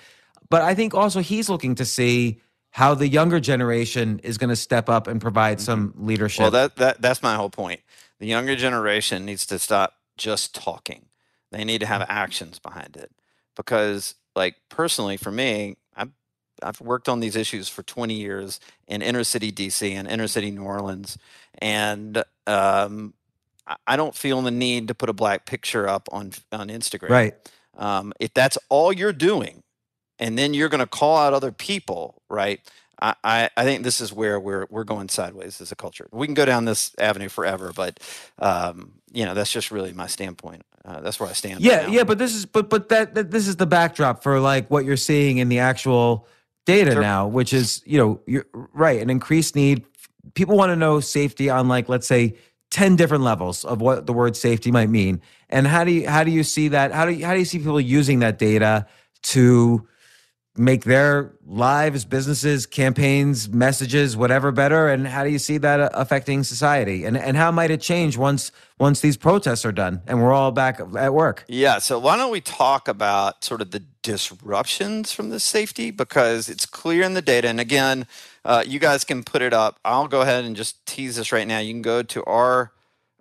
But I think also he's looking to see how the younger generation is going to step up and provide some leadership. Well, that, that that's my whole point. The younger generation needs to stop just talking. They need to have actions behind it. Because, like personally, for me, I've I've worked on these issues for 20 years in inner city DC and inner city New Orleans, and um, I- don't feel the need to put a black picture up on on Instagram. right. Um, if that's all you're doing, and then you're going to call out other people, right? I, I, I think this is where we're we're going sideways as a culture. We can go down this avenue forever, but um, you know that's just really my standpoint. Uh, that's where I stand. right Yeah, now. yeah, but this is but but that, that this is the backdrop for like what you're seeing in the actual data Sure. now, which is you know you're right an increased need. People want to know safety on like let's say ten different levels of what the word safety might mean, and how do you how do you see that? How do you, how do you see people using that data to make their lives, businesses, campaigns, messages, whatever better? And how do you see that uh, affecting society? And and how might it change once once these protests are done and we're all back at work? Yeah. So why don't we talk about sort of the disruptions from the safety because it's clear in the data. And again, uh, you guys can put it up. I'll go ahead and just tease this right now. You can go to our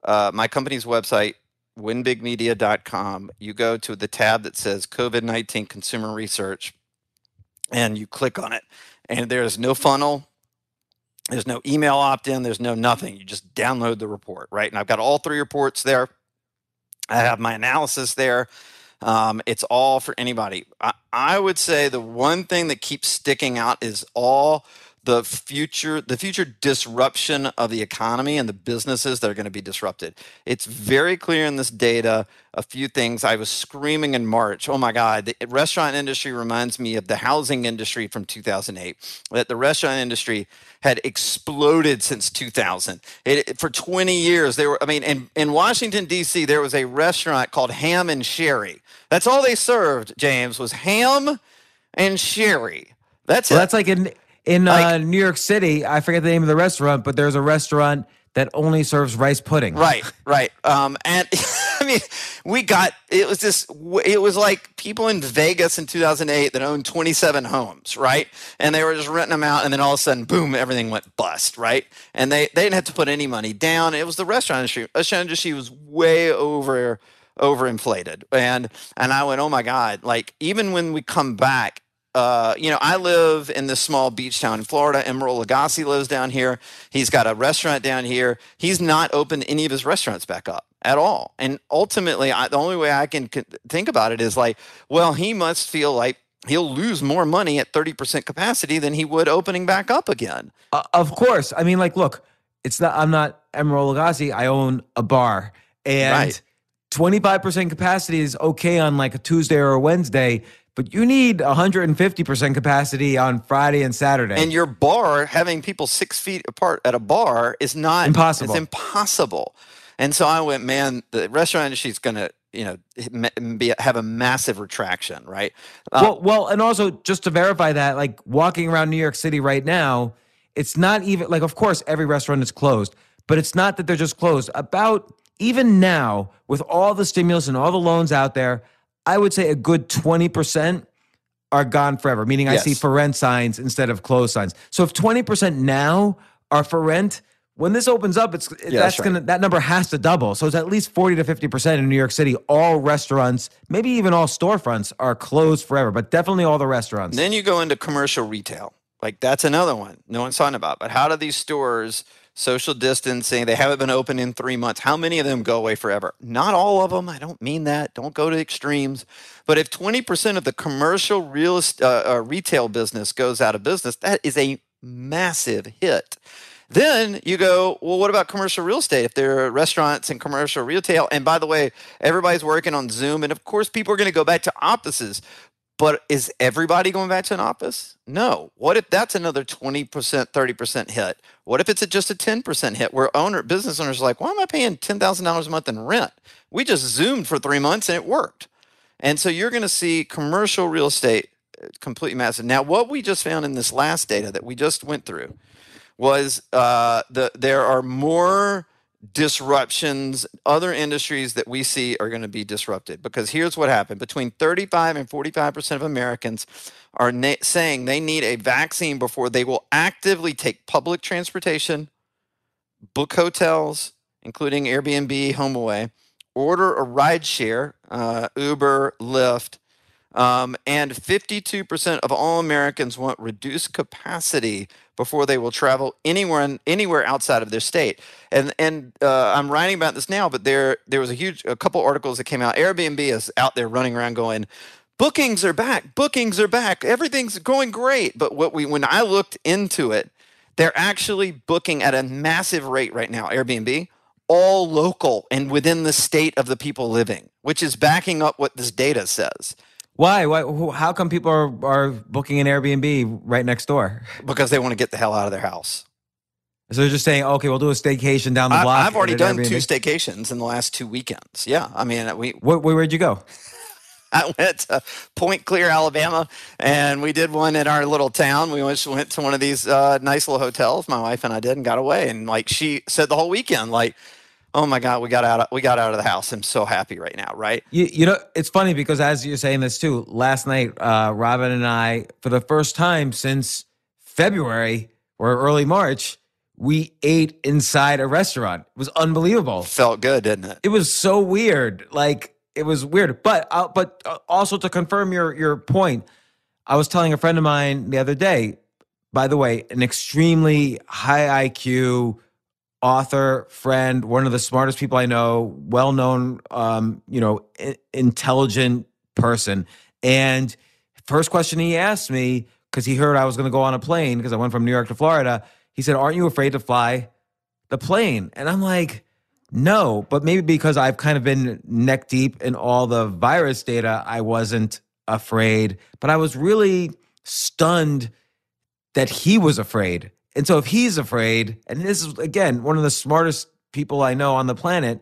uh, my company's website, winbigmedia.com. You go to the tab that says COVID nineteen consumer research, and you click on it. And there's no funnel. There's no email opt in. There's no nothing. You just download the report, right? And I've got all three reports there. I have my analysis there. Um, it's all for anybody. I, I would say the one thing that keeps sticking out is all the future, the future disruption of the economy and the businesses that are going to be disrupted. It's very clear in this data. A few things I was screaming in March. Oh my God, the restaurant industry reminds me of the housing industry from 2008. That the restaurant industry had exploded since 2000. It, for 20 years, there were. I mean, in in Washington D.C., there was a restaurant called Ham and Sherry. That's all they served. James was ham and sherry. That's Well, it. that's like in in uh, New York City. I forget the name of the restaurant, but there's a restaurant that only serves rice pudding. Right, right. Um, and I mean, we got it was this. It was like people in Vegas in 2008 that owned 27 homes, right? And they were just renting them out, and then all of a sudden, boom, everything went bust, right? And they they didn't have to put any money down. It was the restaurant industry. The restaurant industry was way over overinflated, and and I went, oh my god! Like even when we come back, uh, you know, I live in this small beach town in Florida. Emeril Lagasse lives down here. He's got a restaurant down here. He's not opened any of his restaurants back up at all. And ultimately, I, the only way I can think about it is like, well, he must feel like he'll lose more money at 30% capacity than he would opening back up again. Uh, of course. I mean, like, look, it's not. I'm not Emeril Lagasse. I own a bar, and Right. 25% capacity is okay on like a Tuesday or a Wednesday, but you need 150% capacity on Friday and Saturday. And your bar, having people six feet apart at a bar is not Impossible. It's impossible. And so I went, man, the restaurant industry is going to you know be, have a massive retraction, right? Uh, well, well, and also just to verify that, like walking around New York City right now, it's not even like, of course, every restaurant is closed, but it's not that they're just closed. About even now, with all the stimulus and all the loans out there, I would say a good 20% are gone forever, meaning I see for rent signs instead of closed signs. So if 20% now are for rent, when this opens up, it's that's, that's right. gonna that number has to double. So it's at least 40 to 50% in New York City. All restaurants, maybe even all storefronts are closed forever, but definitely all the restaurants. Then you go into commercial retail. Like that's another one no one's talking about. But how do these stores social distancing? They haven't been open in three months. How many of them go away forever? Not all of them. I don't mean that. Don't go to extremes. But if 20% of the commercial real uh, uh, retail business goes out of business, that is a massive hit. Then you go, well, what about commercial real estate? If there are restaurants and commercial retail, and by the way, everybody's working on Zoom, and of course, people are going to go back to offices. But is everybody going back to an office? No. What if that's another 20%, 30% hit? What if it's a, just a 10% hit where owner business owners are like, why am I paying $10,000 a month in rent? We just zoomed for three months and it worked. And so you're going to see commercial real estate uh, completely massive. Now, what we just found in this last data that we just went through was uh, the there are more disruptions. Other industries that we see are going to be disrupted because here's what happened: between 35 and 45 percent of Americans are na- saying they need a vaccine before they will actively take public transportation, book hotels, including Airbnb, HomeAway, order a ride share, uh, Uber, Lyft, um, and 52% of all Americans want reduced capacity before they will travel anywhere anywhere outside of their state. And and uh, I'm writing about this now, but there there was a huge a couple articles that came out. Airbnb is out there running around going. Bookings are back. Bookings are back. Everything's going great. But what we when I looked into it, they're actually booking at a massive rate right now. Airbnb, all local and within the state of the people living, which is backing up what this data says. Why? Why? How come people are, are booking an Airbnb right next door? because they want to get the hell out of their house. So they're just saying, okay, we'll do a staycation down the I, block. I've already done an two staycations in the last two weekends. Yeah, I mean, we where, where'd you go? I went to Point Clear, Alabama, and we did one in our little town. We went, went to one of these uh, nice little hotels. My wife and I did, and got away. And like she said, the whole weekend, like, oh my god, we got out, of, we got out of the house. I'm so happy right now, right? You, you know, it's funny because as you're saying this too, last night, uh, Robin and I, for the first time since February or early March, we ate inside a restaurant. It was unbelievable. Felt good, didn't it? It was so weird. Like it was weird. But uh, but uh, also to confirm your your point, I was telling a friend of mine the other day. By the way, an extremely high IQ author, friend, one of the smartest people I know, well known, um, you know, i- intelligent person. And first question he asked me because he heard I was going to go on a plane because I went from New York to Florida. He said, "Aren't you afraid to fly the plane?" And I'm like, "No," but maybe because I've kind of been neck deep in all the virus data, I wasn't afraid. But I was really stunned that he was afraid. And so if he's afraid, and this is again one of the smartest people I know on the planet,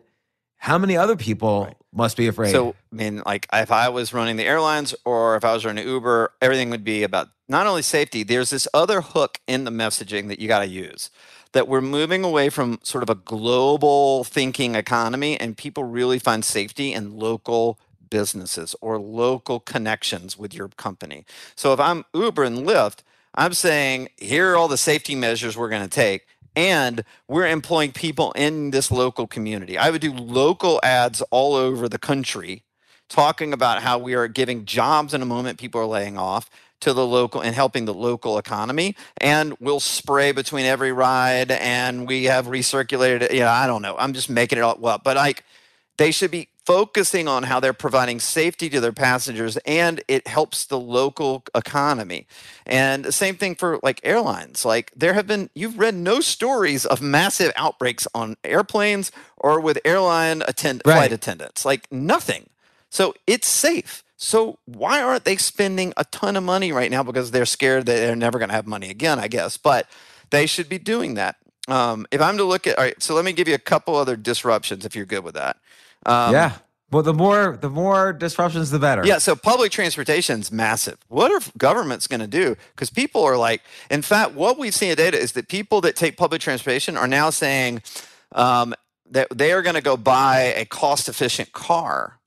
how many other people must be afraid? So, I mean, like if I was running the airlines or if I was running Uber, everything would be about not only safety, there's this other hook in the messaging that you got to use that we're moving away from sort of a global thinking economy and people really find safety in local businesses or local connections with your company. So if I'm Uber and Lyft, I'm saying here are all the safety measures we're going to take and we're employing people in this local community. I would do local ads all over the country talking about how we are giving jobs in a moment people are laying off to the local and helping the local economy and we'll spray between every ride and we have recirculated you know i don't know i'm just making it all up but like they should be focusing on how they're providing safety to their passengers and it helps the local economy. And the same thing for like airlines. Like there have been you've read no stories of massive outbreaks on airplanes or with airline attend Right. flight attendants. Like nothing. So it's safe. So why aren't they spending a ton of money right now because they're scared that they're never going to have money again i guess? But they should be doing that. Um, if i'm to look at all right so let me give you a couple other disruptions if you're good with that um, yeah, Well, the more the more disruptions, the better. Yeah, so public transportation's massive. What are governments going to do? Because people are like, in fact, what we've seen in data is that people that take public transportation are now saying um, that they are going to go buy a cost efficient car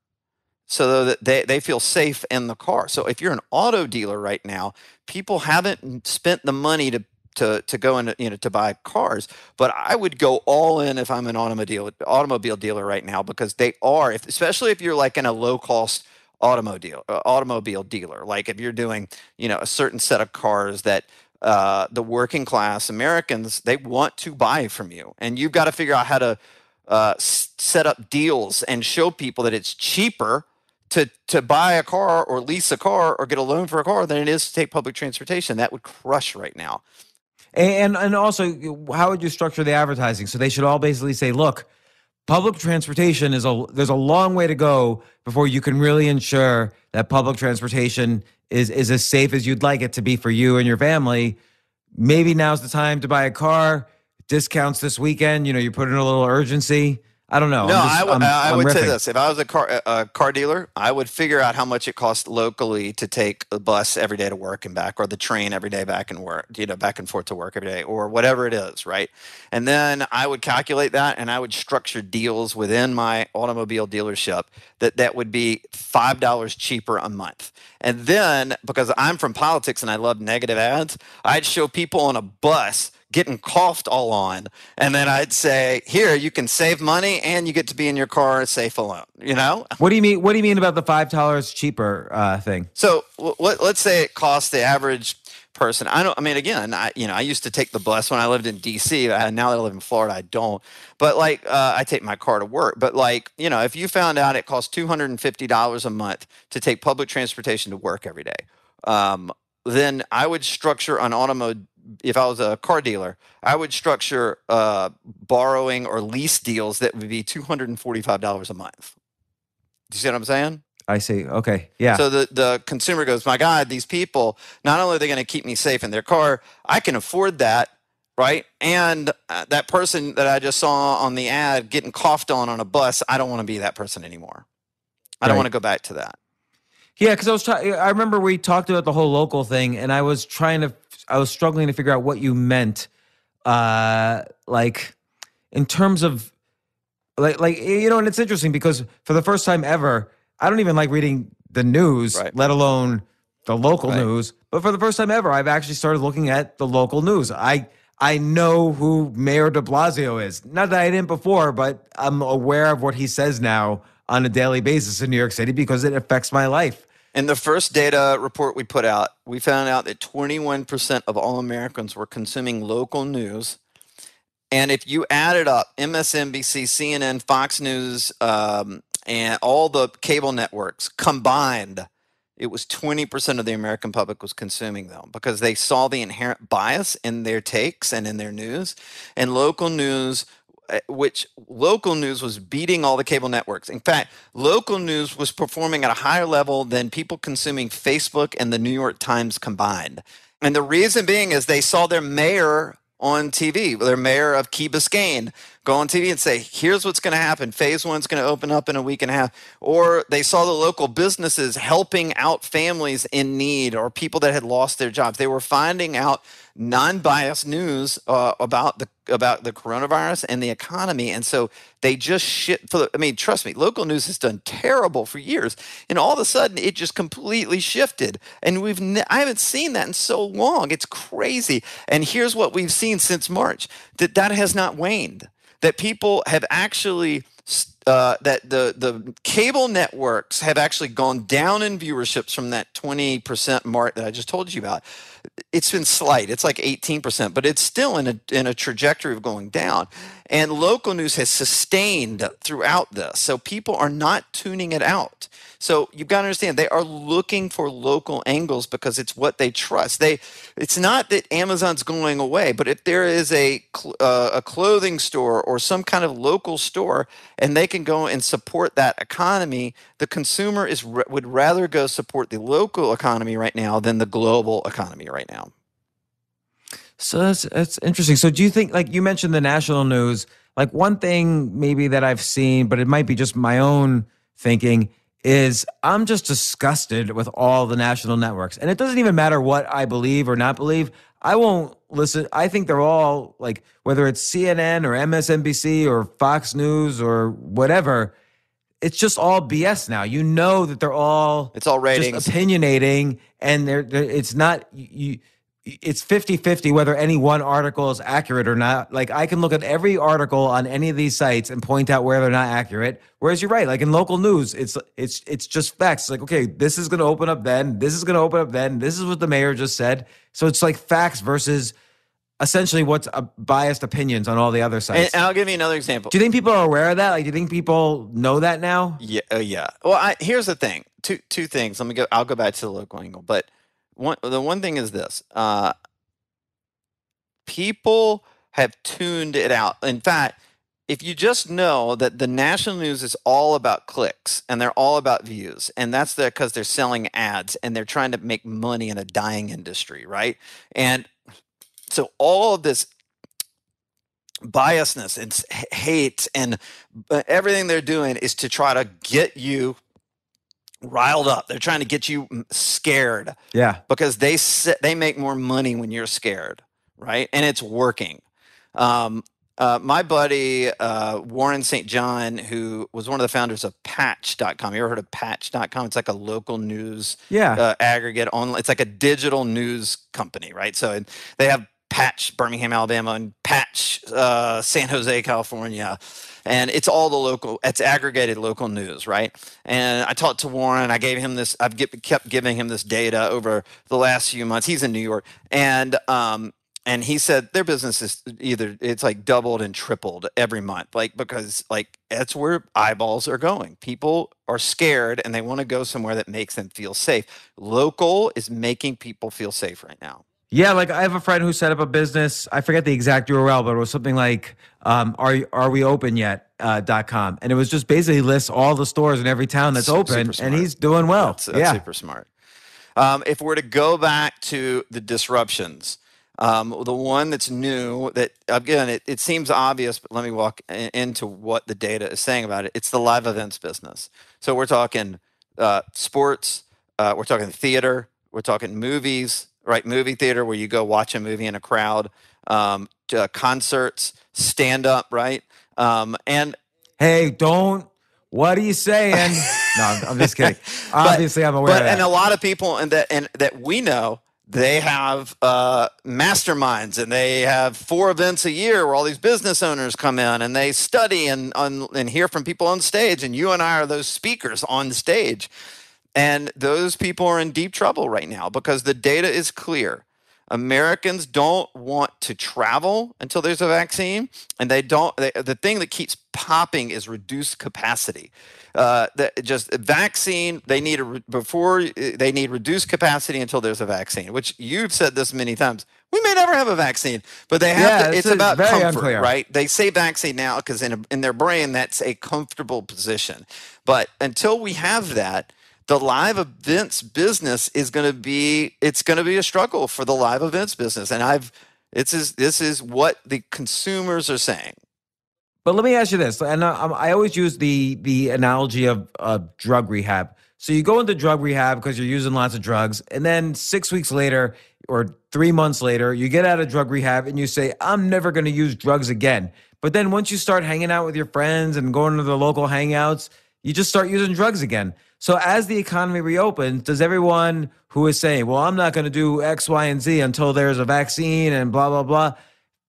so that they, they feel safe in the car. So if you're an auto dealer right now, people haven't spent the money to to to go into you know to buy cars. But I would go all in if I'm an automobile automobile dealer right now because they are, if, especially if you're like in a low cost automobile uh, automobile dealer. Like if you're doing you know a certain set of cars that uh, the working class Americans they want to buy from you, and you've got to figure out how to uh, set up deals and show people that it's cheaper to to buy a car or lease a car or get a loan for a car than it is to take public transportation. That would crush right now. And and also, how would you structure the advertising? So they should all basically say, look, public transportation is a there's a long way to go before you can really ensure that public transportation is is as safe as you'd like it to be for you and your family. Maybe now's the time to buy a car. Discounts this weekend. You know, you put in a little urgency. I don't know. No, I'm just- I would- I'm- uh, I I'm say this: if I was a car uh, a car dealer, I would figure out how much it costs locally to take the bus every day to work and back, or the train every day back and work, you know, back and forth to work every day, or whatever it is, right? And then I would calculate that, and I would structure deals within my automobile dealership that that would be five dollars cheaper a month. And then because I'm from politics and I love negative ads, I'd show people on a bus getting coughed all on. And then I'd say, here, you can save money and you get to be in your car safe alone, you know? What do you mean? What do you mean about the five dollars cheaper uh, thing? So w- let, let's say it costs the average person. I don't, I mean, again, I, you know, I used to take the bus when I lived in DC. I, now that I live in Florida, I don't. But like, uh, I take my car to work. But like, you know, if you found out it costs $250 a month to take public transportation to work every day, um, then I would structure an automo. If I was a car dealer, I would structure uh, borrowing or lease deals that would be two hundred and forty-five dollars a month. Do you see what I'm saying? I see. Okay. Yeah. So the, the consumer goes, My God, these people, not only are they going to keep me safe in their car, I can afford that, right? And uh, that person that I just saw on the ad getting coughed on on a bus, I don't want to be that person anymore. I don't want to go back to that. Yeah, because I was trying. I remember we talked about the whole local thing, and I was trying to. I was struggling to figure out what you meant, uh, like in terms of, like, like you know, and it's interesting because for the first time ever, I don't even like reading the news, Right. let alone the local Right. news. But for the first time ever, I've actually started looking at the local news. I I know who Mayor De Blasio is. Not that I didn't before, but I'm aware of what he says now on a daily basis in New York City because it affects my life. In the first data report we put out, we found out that 21% of all Americans were consuming local news. And if you added up MSNBC, CNN, Fox News, um, and all the cable networks combined, it was 20% of the American public was consuming them because they saw the inherent bias in their takes and in their news. And local news Eh, which local news was beating all the cable networks. In fact, local news was performing at a higher level than people consuming Facebook and the New York Times combined. And the reason being is they saw their mayor on TV, their mayor of Key Biscayne, go on TV and say, here's what's going to happen. Phase one's going to open up in a week and a half. Or they saw the local businesses helping out families in need or people that had lost their jobs. They were finding out non-biased news uh, about the about the coronavirus and the economy, and so they just shit. For the, I mean, trust me, local news has done terrible for years, and all of a sudden it just completely shifted. And we've ne- I haven't seen that in so long. It's crazy. And here's what we've seen since March: that that has not waned. That people have actually uh, that the the cable networks have actually gone down in viewerships from that 20% mark that I just told you about. It's been slight. It's like 18%, but it's still in a in a trajectory of going down. And local news has sustained throughout this. So people are not tuning it out. So you've got to understand they are looking for local angles because it's what they trust. They it's not that Amazon's going away, but if there is a uh, a clothing store or some kind of local store and they can go and support that economy, the consumer is would rather go support the local economy right now than the global economy right now. So that's that's interesting. So do you think like you mentioned the national news, like one thing maybe that I've seen, but it might be just my own thinking is I'm just disgusted with all the national networks. And it doesn't even matter what I believe or not believe. I won't listen. I think they're all like, whether it's CNN or MSNBC or Fox News or whatever, it's just all BS now. You know that they're all It's all ratings. just opinionating and they're, they're it's not you it's 50-50 whether any one article is accurate or not like i can look at every article on any of these sites and point out where they're not accurate whereas you're right like in local news it's it's it's just facts like okay this is going to open up then this is going to open up then this is what the mayor just said so it's like facts versus essentially what's uh, biased opinions on all the other sites and I'll give you another example. do you think people are aware of that like do you think people know that now Yeah, uh, yeah. Well, I, here's the thing. Two two things. Let me go. I'll go back to the local angle, but one the one thing is this: uh, people have tuned it out. In fact, if you just know that the national news is all about clicks and they're all about views, and that's because they're selling ads and they're trying to make money in a dying industry, right? And so all of this biasness and hate and uh, everything they're doing is to try to get you riled up. They're trying to get you scared yeah because they they make more money when you're scared, right? And it's working. Um, uh, my buddy uh, Warren St. John, who was one of the founders of Patch.com. You ever heard of Patch.com? It's like a local news yeah uh, aggregate online. It's like a digital news company, right? So they have Patch Birmingham, Alabama, and Patch uh, San Jose, California, and it's all the local. It's aggregated local news, right? And I talked to Warren. I gave him this. I've get, kept giving him this data over the last few months. He's in New York, and um, and he said their business is either it's like doubled and tripled every month like because like that's where eyeballs are going people are scared and they want to go somewhere that makes them feel safe local is making people feel safe right now Yeah, like I have a friend who set up a business. I forget the exact URL, but it was something like um, "Are are we open yet?" Uh, dot com, and it was just basically lists all the stores in every town that's open, super and he's doing well. That's, that's yeah, super smart. Um, if we're to go back to the disruptions, um, the one that's new that again it, it seems obvious, but let me walk i- into what the data is saying about it. It's the live events business. So we're talking uh, sports, uh, we're talking theater, we're talking movies, right? Movie theater where you go watch a movie in a crowd, um, to, uh, concerts, stand up, right? Um, and Hey, don't. What are you saying? no, I'm, I'm just kidding. Obviously, I'm aware but of that. and a lot of people and that and that we know they have uh, masterminds and they have four events a year where all these business owners come in and they study and on, and hear from people on stage and you and I are those speakers on stage and those people are in deep trouble right now because the data is clear. Americans don't want to travel until there's a vaccine, and they don't. They, the thing that keeps popping is reduced capacity. Uh, that just vaccine. They need a re- before uh, they need reduced capacity until there's a vaccine. Which you've said this many times. We may never have a vaccine, but they have. Yeah, to, it's it's, about comfort, unclear. right? They say vaccine now because in a, in their brain that's a comfortable position. But until we have that, the live events business is going to be it's going to be a struggle for the live events business and i've this is this is what the consumers are saying But let me ask you this, and I, I always use the the analogy of uh, drug rehab. So you go into drug rehab because you're using lots of drugs, and then six weeks later or three months later, you get out of drug rehab and you say, "I'm never going to use drugs again." But then once you start hanging out with your friends and going to the local hangouts, you just start using drugs again. So as the economy reopens, does everyone who is saying, "Well, I'm not going to do X, Y, and Z until there's a vaccine and blah blah blah,"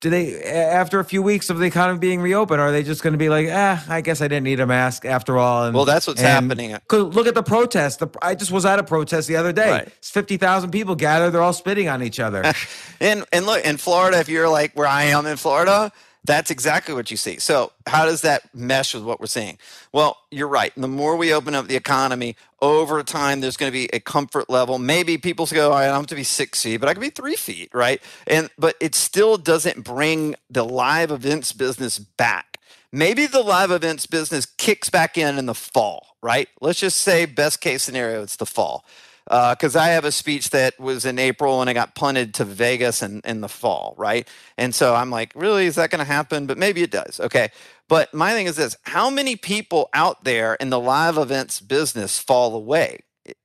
do they after a few weeks of the economy being reopened are they just going to be like ah i guess i didn't need a mask after all and, Well, that's what's and- happening. 'cause look at the protest the, i just was at a protest the other day Right. it's 50000 people gathered they're all spitting on each other and and look in florida if you're like where i am in florida that's exactly what you see. So how does that mesh with what we're seeing? Well you're right. The more we open up the economy over time there's going to be a comfort level. Maybe people go oh, right i don't have to be six feet but i can be three feet right? And but it still doesn't bring the live events business back. Maybe the live events business kicks back in in the fall right? Let's just say best case scenario it's the fall Uh, because I have a speech that was in April and I got punted to Vegas in, in the fall, right? And so I'm like, really, is that going to happen? But maybe it does. Okay. But my thing is this how many people out there in the live events business fall away?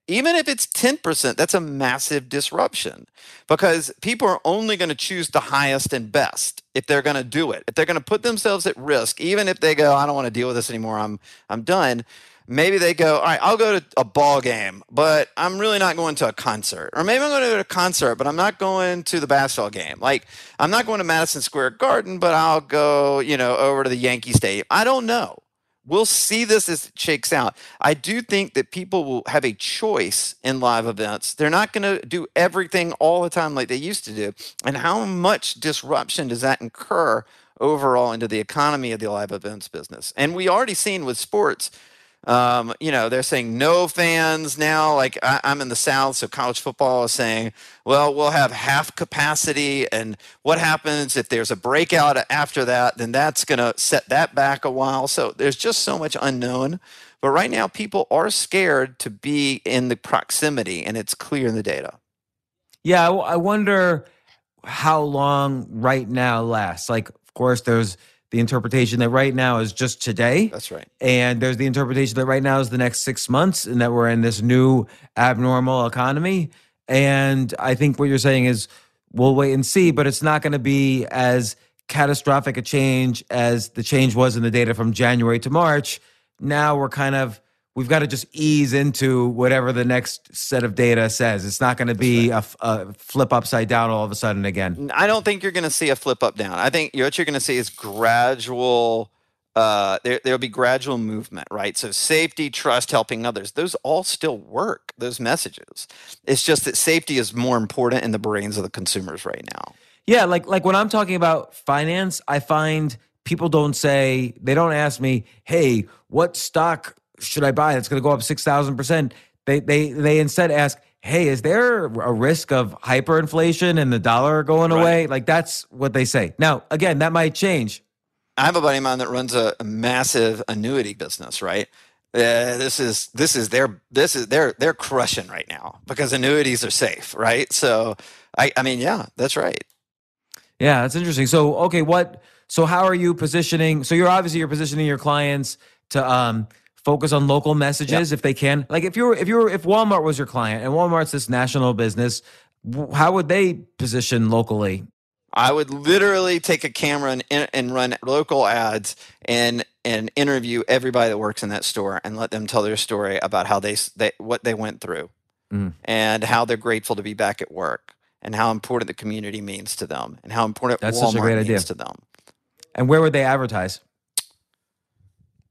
Even if it's 10%, that's a massive disruption because people are only going to choose the highest and best if they're going to do it. If they're going to put themselves at risk, even if they go, I don't want to deal with this anymore, I'm, I'm done maybe they go, all right, I'll go to a ball game, but I'm really not going to a concert. Or maybe I'm going to a concert, but I'm not going to the basketball game. Like, I'm not going to Madison Square Garden, but I'll go, you know, over to the Yankee Stadium. I don't know. We'll see this as it shakes out. I do think that people will have a choice in live events. They're not going to do everything all the time like they used to do. And how much disruption does that incur overall into the economy of the live events business? And we already seen with sports, um, you know, they're saying no fans now. Like I, am in the South, so college football is saying, well, we'll have half capacity. And what happens if there's a breakout after that? Then that's going to set that back a while. So there's just so much unknown. But right now, people are scared to be in the proximity, and it's clear in the data. Yeah, I wonder how long right now lasts. Like, of course, there's the interpretation that right now is just today. That's right. And there's the interpretation that right now is the next six months and that we're in this new abnormal economy. And I think what you're saying is we'll wait and see, but it's not going to be as catastrophic a change as the change was in the data from January to March. Now we're kind of we've got to just ease into whatever the next set of data says. It's not going to be right. a, a, flip upside down all of a sudden again. I don't think you're going to see a flip up down. I think what you're going to see is gradual. Uh, there there'll be gradual movement, right? So safety, trust, helping others. Those all still work. Those messages. It's just that safety is more important in the brains of the consumers right now. Yeah, like like when I'm talking about finance, I find people don't say they don't ask me, "Hey, what stock should I buy? It's going to go up 6,000%. They, they, they instead ask, hey, is there a risk of hyperinflation and the dollar going right. away? Like that's what they say. Now, again, that might change. I have a buddy of mine that runs a, a massive annuity business, right? Uh, this is this is their this is they're they're crushing right now because annuities are safe, right? So I I mean, yeah, that's right. Yeah, that's interesting. So okay, what so how are you positioning? So you're obviously you're positioning your clients to um focus on local messages yep. if they can. Like if you're if you're if Walmart was your client and Walmart's this national business, how would they position locally? I would literally take a camera and, and run local ads and and interview everybody that works in that store and let them tell their story about how they, they what they went through mm. and how they're grateful to be back at work and how important the community means to them and how important That's Walmart such a great means idea. to them. And where would they advertise?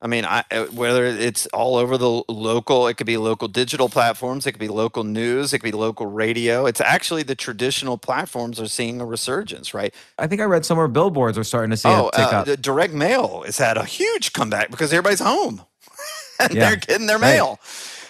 I mean, I, uh, whether it's all over the local, it could be local digital platforms, it could be local news, it could be local radio. It's actually the traditional platforms are seeing a resurgence, right? I think I read somewhere billboards are starting to see oh, tick uh, up. Direct mail has had a huge comeback because everybody's home and yeah. they're getting their mail. Right.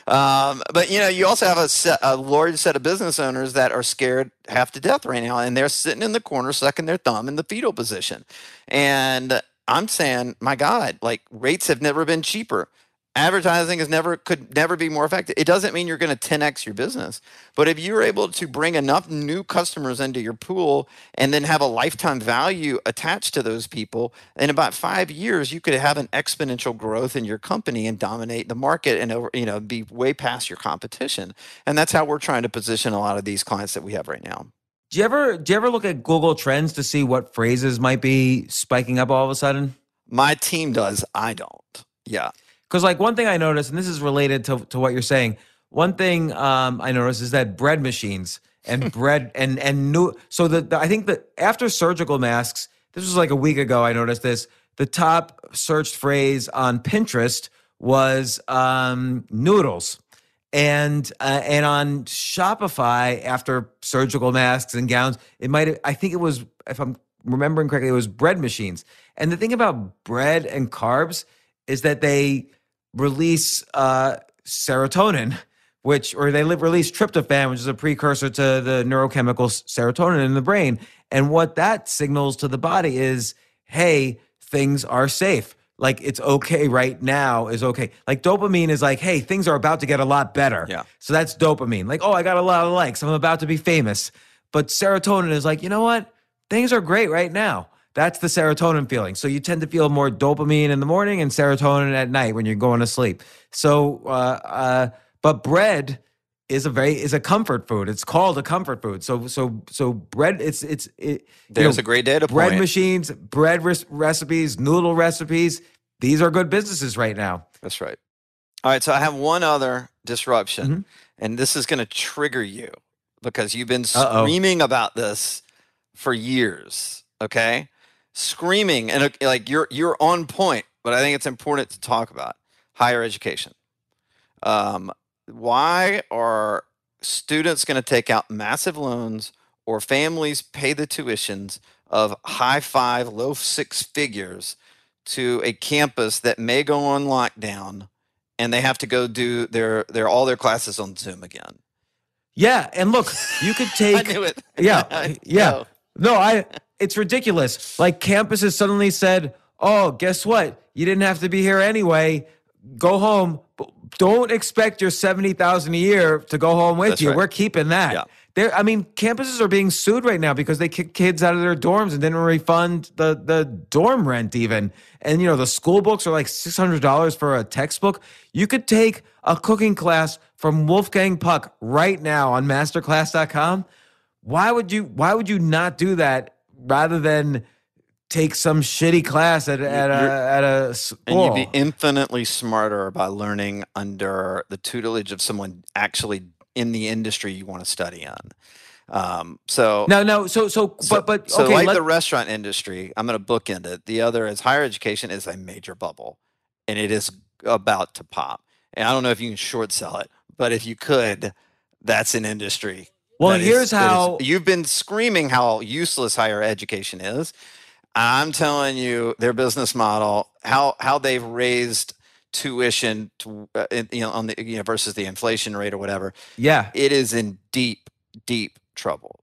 Um, but you know, you also have a, set, a large set of business owners that are scared half to death right now, and they're sitting in the corner, sucking their thumb in the fetal position. And I'm saying, my God, like rates have never been cheaper. Advertising is never could never be more effective. It doesn't mean you're going to 10x your business, but if you're able to bring enough new customers into your pool and then have a lifetime value attached to those people, in about five years you could have an exponential growth in your company and dominate the market and over, you know be way past your competition. And that's how we're trying to position a lot of these clients that we have right now. Do you ever do you ever look at Google Trends to see what phrases might be spiking up all of a sudden? My team does. I don't. Yeah. Because like one thing I noticed, and this is related to, to what you're saying. One thing um, I noticed is that bread machines and bread and and new. So the, the I think that after surgical masks, this was like a week ago. I noticed this. The top searched phrase on Pinterest was um, noodles and uh, and on Shopify after surgical masks and gowns, it might I think it was if I'm remembering correctly, it was bread machines. And the thing about bread and carbs is that they release uh, serotonin, which or they release tryptophan, which is a precursor to the neurochemical serotonin in the brain. And what that signals to the body is, hey, things are safe like it's okay right now is okay. Like dopamine is like, hey, things are about to get a lot better. Yeah. So that's dopamine. Like, oh, I got a lot of likes. I'm about to be famous. But serotonin is like, you know what? Things are great right now. That's the serotonin feeling. So you tend to feel more dopamine in the morning and serotonin at night when you're going to sleep. So, uh, uh, but bread is a very is a comfort food. It's called a comfort food. So, so, so bread. It's it's it, There's know, a great data bread point. machines, bread res- recipes, noodle recipes. These are good businesses right now. That's right. All right. So I have one other disruption, Mhm. and this is going to trigger you because you've been Uh-oh. screaming about this for years. Okay, screaming and uh, like you're you're on point, but I think it's important to talk about higher education. Um, why are students going to take out massive loans or families pay the tuitions of high five, low six figures to a campus that may go on lockdown and they have to go do their their all their classes on Zoom again? Yeah, and look, you could take. I knew it. Yeah, yeah. No, I. It's ridiculous. Like campuses suddenly said, "Oh, guess what? You didn't have to be here anyway. Go home. Don't expect your seventy thousand a year to go home with That's you. right. We're keeping that." Yeah. There, I mean, campuses are being sued right now because they kicked kids out of their dorms and didn't refund the the dorm rent even. And you know, the school books are like six hundred dollars for a textbook. You could take a cooking class from Wolfgang Puck right now on masterclass.com why would you why would you not do that rather than take some shitty class at, at a at a school? And you'd be infinitely smarter by learning under the tutelage of someone actually in the industry you want to study in. Um, so no, no. So, so, So, but, but so okay. like let- the restaurant industry, I'm going to bookend it. The other is higher education is a major bubble, and it is about to pop. And I don't know if you can short sell it, but if you could, that's an industry. Well, here's is- how- you've been screaming how useless higher education is. I'm telling you, their business model, how how they've raised tuition to uh, in- you know on the you know versus the inflation rate or whatever, yeah. it is in deep deep trouble.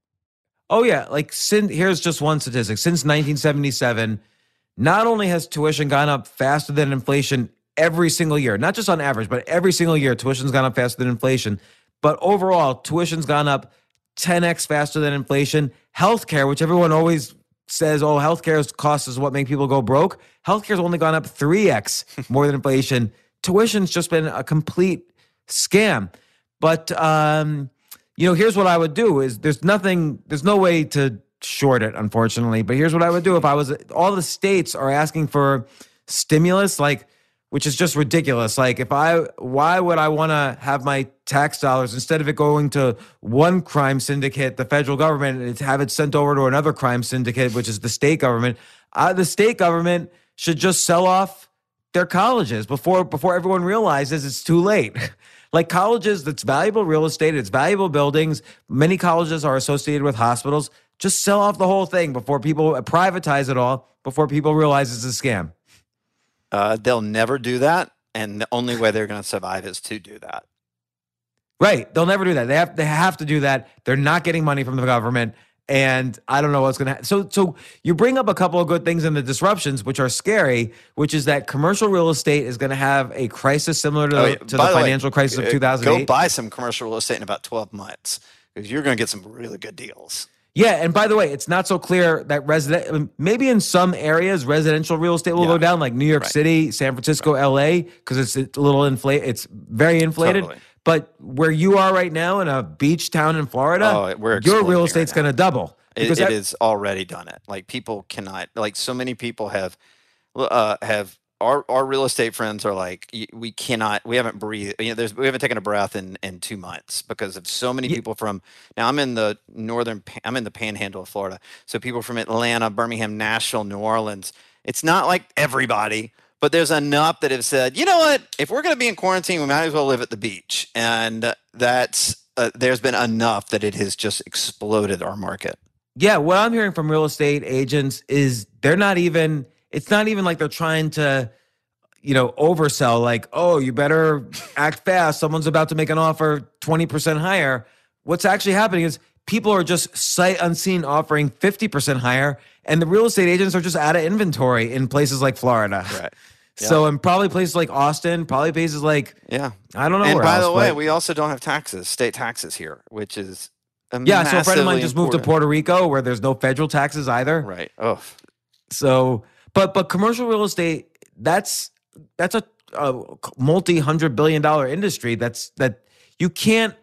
Oh yeah. Like since here's just one statistic. Since 1977, not only has tuition gone up faster than inflation every single year, not just on average, but every single year, tuition's gone up faster than inflation. But overall, tuition's gone up 10x faster than inflation. Healthcare, which everyone always says, oh, healthcare's cost is what make people go broke. Healthcare's only gone up 3x more than inflation. Tuition's just been a complete scam. But um, you know, here's what I would do is there's nothing, there's no way to short it, unfortunately. But here's what I would do if I was all the states are asking for stimulus, like which is just ridiculous. Like if I why would I want to have my tax dollars instead of it going to one crime syndicate, the federal government, and have it sent over to another crime syndicate, which is the state government. Uh, the state government should just sell off their colleges before before everyone realizes it's too late. like colleges, that's valuable real estate, it's valuable buildings. Many colleges are associated with hospitals. Just sell off the whole thing before people privatize it all before people realize it's a scam. Uh, they'll never do that, and the only way they're going to survive is to do that. Right. They'll never do that. They have they have to do that. They're not getting money from the government. And I don't know what's gonna happen. So so you bring up a couple of good things in the disruptions, which are scary, which is that commercial real estate is gonna have a crisis similar to, Oh, the, yeah. to the way, financial crisis uh, of 2008. Go buy some commercial real estate in about 12 months because you're going to get some really good deals. Yeah, and by the way, it's not so clear that resident maybe in some areas residential real estate will Yeah. go down, like New York Right. City, San Francisco, LA, because it's a little inflated. It's very inflated. Totally. But where you are right now in a beach town in Florida, Oh, your real estate's now. going to double. It, Because it that- has already done it. Like people cannot, like so many people have, uh, have our our real estate friends are like, we cannot, we haven't breathed, you know, there's we haven't taken a breath in in two months because of so many Ye- people from. Now I'm in the northern, I'm in the Panhandle of Florida, so people from Atlanta, Birmingham, Nashville, New Orleans. It's not like everybody. But there's enough that have said, you know what? If we're going to be in quarantine, we might as well live at the beach. And that's uh, there's been enough that it has just exploded our market. Yeah, what I'm hearing from real estate agents is they're not even it's not even like they're trying to you know oversell like, "Oh, you better act fast. Someone's about to make an offer 20% higher." What's actually happening is people are just sight unseen offering 50% higher and the real estate agents are just out of inventory in places like Florida. Right. So, in probably places like Austin, probably places like Yeah. I don't know. and by else, the way, but- we also don't have taxes, state taxes here, which is yeah. So a friend of mine just moved to. Puerto Rico, where there's no federal taxes either. Right. Oh, So, but but commercial real estate that's that's a, a multi hundred billion dollar industry. That's that you can't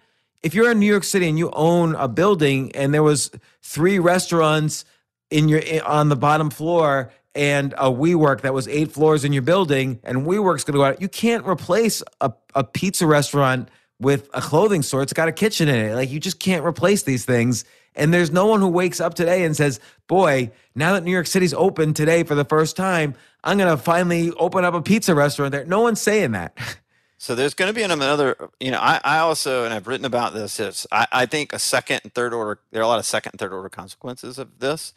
if you're in New York City and you own a building and there was three restaurants in your on the bottom floor and a WeWork that was eight floors in your building and WeWork's going to go out. You can't replace a, a pizza restaurant with a clothing store. It's got a kitchen in it. Like you just can't replace these things. And there's no one who wakes up today and says, "Boy, now that New York City's open today for the first time, I'm going to finally open up a pizza restaurant there." No one's saying that. So there's going to be another, you know, I, I also, and I've written about this, is I, I think a second and third order, there are a lot of second and third order consequences of this.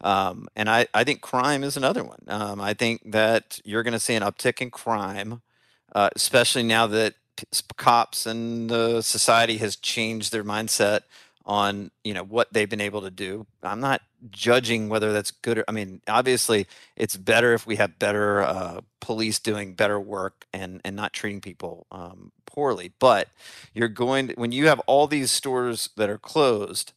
Um, and I, I think crime is another one. Um, I think that you're going to see an uptick in crime, uh, especially now that p- cops and the society has changed their mindset on you know what they've been able to do. I'm not judging whether that's good. Or, I mean, obviously, it's better if we have better uh, police doing better work and and not treating people um, poorly. But you're going to, when you have all these stores that are closed.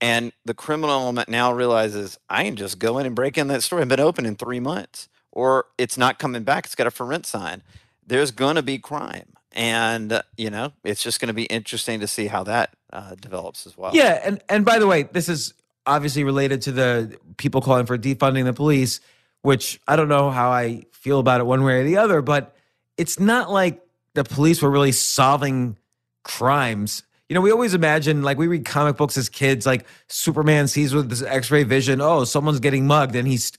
And the criminal element now realizes I can just go in and break in that store. It's been open in three months, or it's not coming back. It's got a for rent sign. There's going to be crime, and you know it's just going to be interesting to see how that uh, develops as well. Yeah, and and by the way, this is obviously related to the people calling for defunding the police, which I don't know how I feel about it one way or the other, but it's not like the police were really solving crimes. You know, we always imagine like we read comic books as kids, like Superman sees with this X-ray vision, oh, someone's getting mugged, and he's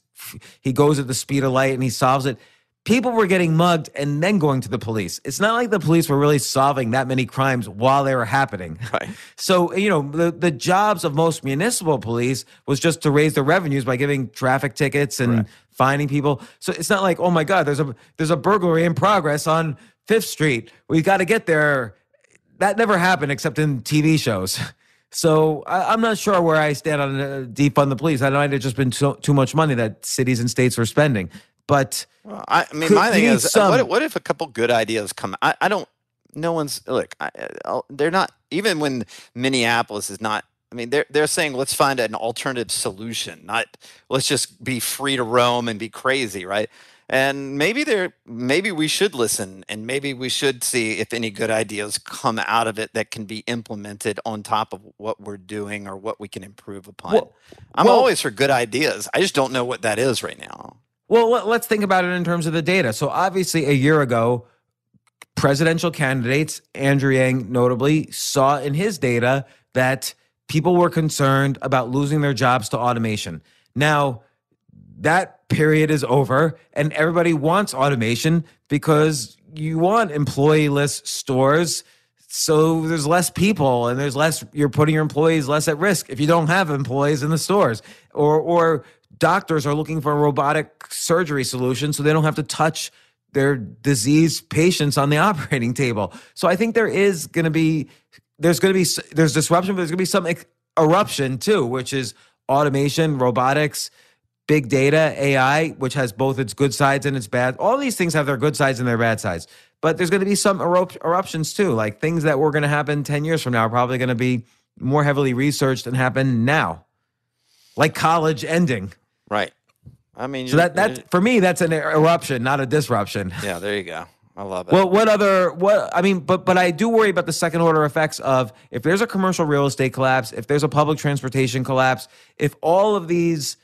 he goes at the speed of light and he solves it. People were getting mugged and then going to the police. It's not like the police were really solving that many crimes while they were happening. Right. So, you know, the, the jobs of most municipal police was just to raise their revenues by giving traffic tickets and finding people. So it's not like, oh my God, there's a there's a burglary in progress on Fifth Street. We got to get there. That never happened except in TV shows. So I, I'm not sure where I stand on uh, defund the police. I know there's just been so, too much money that cities and states were spending. But Well, I, I mean, Could- my thing is, uh, some- what, if- what if a couple good ideas come? I, I don't. No one's look. I, I'll, they're not even when Minneapolis is not. I mean, they're they're saying let's find an alternative solution. Not let's just be free to roam and be crazy, right? And maybe there, maybe we should listen, and maybe we should see if any good ideas come out of it that can be implemented on top of what we're doing or what we can improve upon. Well- I'm well- always for good ideas. I just don't know what that is right now. Well, let- let's think about it in terms of the data. So, obviously, a year ago, presidential candidates, Andrew Yang notably, saw in his data that people were concerned about losing their jobs to automation. Now, that period is over, and everybody wants automation because you want employeeless stores. So there's less people and there's less you're putting your employees less at risk if you don't have employees in the stores. Or or doctors are looking for a robotic surgery solution so they don't have to touch their diseased patients on the operating table. So I think there is going to be there's going to be there's disruption but there's going to be some eruption too, which is automation, robotics, big data, AI, which has both its good sides and its bad. All these things have their good sides and their bad sides. But there's going to be some erupt- eruptions too. Like things that were going to happen 10 years from now are probably going to be more heavily researched and happen now. Like college ending. Right. I mean, So that that for me that's an eruption, not a disruption. Yeah, there you go. I love it. Well, what other what I mean, but but I do worry about the second order effects of if there's a commercial real estate collapse, if there's a public transportation collapse, if all of these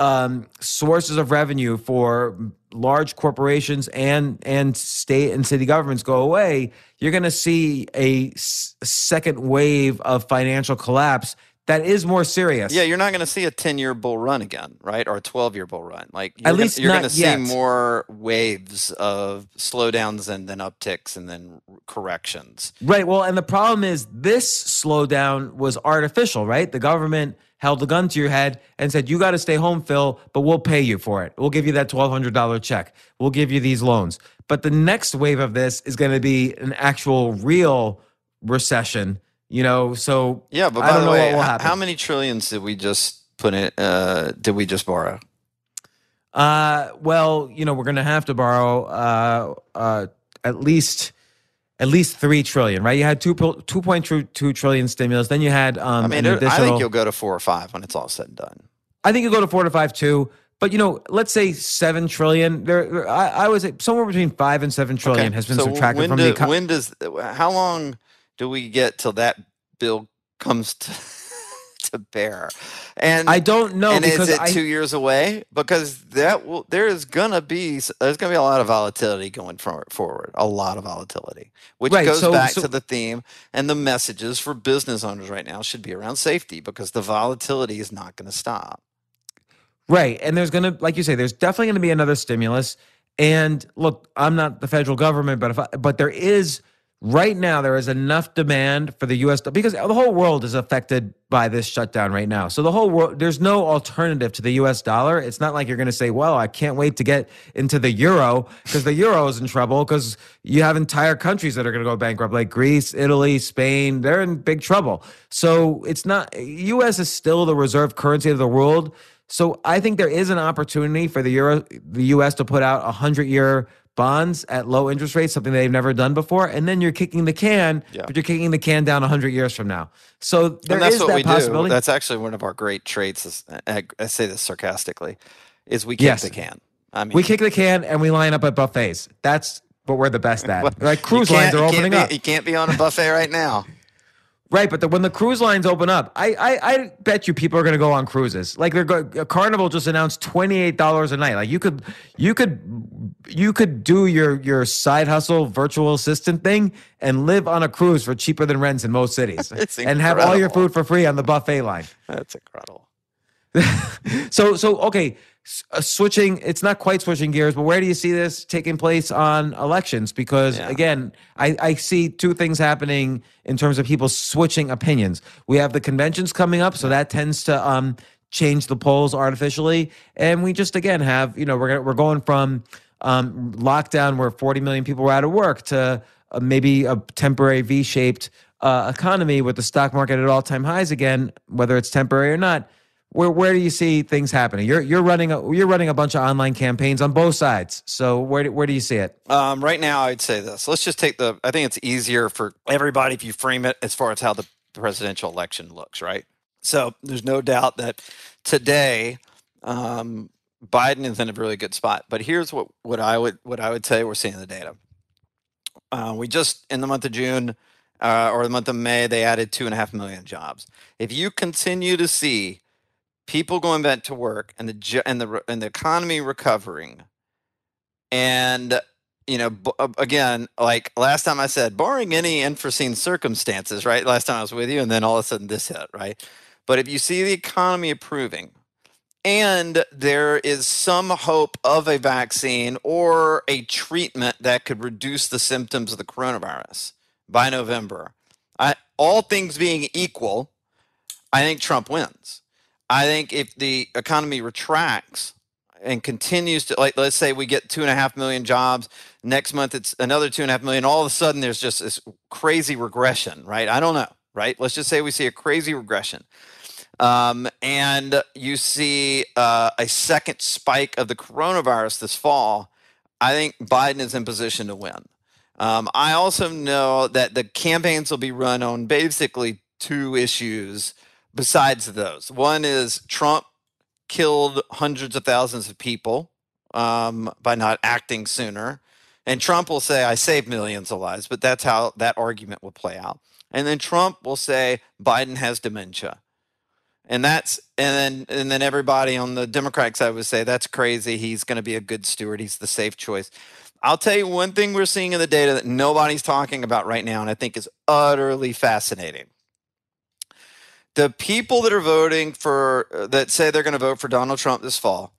um, sources of revenue for large corporations and and state and city governments go away, you're going to see a s- second wave of financial collapse that is more serious. yeah, you're not going to see a 10 year bull run again, right? Or a 12 year bull run. Like, you're At gonna, least you're going to see more waves of slowdowns and then upticks and then corrections. Right. Well, and the problem is this slowdown was artificial, right? The government held a gun to your head and said, You got to stay home, Phil, but we'll pay you for it. We'll give you that $1,200 check. We'll give you these loans. But the next wave of this is going to be an actual real recession, you know? So Yeah, but I by don't the know way, what will happen. how many trillions did we just put in? Uh, did we just borrow? Uh, well, you know, we're going to have to borrow uh, uh, at least at least three trillion, right? You had two two point two trillion stimulus. Then you had um, I mean, it- I think you'll go to four or five when it's all said and done. I think you'll go to four to five too. But you know, let's say seven trillion. There, I, I was somewhere between five and seven trillion Okay, has been so subtracted from do- the economy. when does how long do we get till that bill comes to to bear? And I don't know and because is it I, two years away? Because that will there is gonna be there's gonna be a lot of volatility going for, forward, a lot of volatility, which Right, goes so- back so- to the theme and the messages for business owners right now should be around safety because the volatility is not going to stop. Right. And there's going to, like you say, there's definitely going to be another stimulus. And look, I'm not the federal government, but if I, but there is right now there is enough demand for the U.S. because the whole world is affected by this shutdown right now. So the whole world, there's no alternative to the U.S. dollar. It's not like you're going to say, "Well, I can't wait to get into the euro," because the euro is in trouble because you have entire countries that are going to go bankrupt, like Greece, Italy, Spain. They're in big trouble. So it's not. U.S. is still the reserve currency of the world. So I think there is an opportunity for the euro, the U.S. to put out a hundred-year bonds at low interest rates, something they've never done before, and then you're kicking the can, Yeah. but you're kicking the can down hundred years from now. So there and that's is what that we possibility. do. That's actually one of our great traits. Is, I, I say this sarcastically, is we kick Yes. the can. I mean, we kick the can and we line up at buffets. That's what we're the best at. like cruise lines are you opening be- up. You can't be on a buffet right now. Right, but the, when the cruise lines open up, I I, I bet you people are going to go on cruises. Like they're go, Carnival just announced twenty eight dollars a night. Like you could you could you could do your your side hustle virtual assistant thing and live on a cruise for cheaper than rents in most cities, and have all your food for free on the buffet line. That's incredible. so so okay switching it's not quite switching gears but where do you see this taking place on elections? Because Yeah. again I, I see two things happening in terms of people switching opinions. We have the conventions coming up so that tends to um change the polls artificially. And we just again have you know we're gonna, we're going from um lockdown where 40 million people were out of work to uh, maybe a temporary v-shaped uh, economy with the stock market at all-time highs again whether it's temporary or not where where do you see things happening? You're you're running a you're running a bunch of online campaigns on both sides. So where do- where do you see it? Um, right now, I'd say this. Let's just take the. I think it's easier for everybody if you frame it as far as how the presidential election looks, right? So there's no doubt that today um, Biden is in a really good spot. But here's what, what I would what I would say we're seeing the data. Uh, we just in the month of June uh, or the month of May they added two and a half million jobs. If you continue to see people going back to work and the and the and the economy recovering. And you know b- uh, again like last time i said barring any unforeseen circumstances right? Last time i was with you and then all of a sudden this hit right? But if you see the economy improving and there is some hope of a vaccine or a treatment that could reduce the symptoms of the coronavirus by november I, all things being equal i think trump wins I think if the economy retracts and continues to like let's say we get two and a half million jobs next month it's another two and a half million all of a sudden there's just this crazy regression right? I don't know right? Let's just say we see a crazy regression. Um, and you see uh, a second spike of the coronavirus this fall i think biden is in position to win. Um, i also know that the campaigns will be run on basically two issues besides those. One is Trump killed hundreds of thousands of people um, by not acting sooner. And Trump will say, I saved millions of lives, but that's how that argument will play out. And then Trump will say, Biden has dementia. And that's and then and then everybody on the Democratic side would say that's crazy. He's going to be a good steward. He's the safe choice. I'll tell you one thing we're seeing in the data that nobody's talking about right now, and I think is utterly fascinating the people that are voting for uh, that say they're going to vote for Donald Trump this fall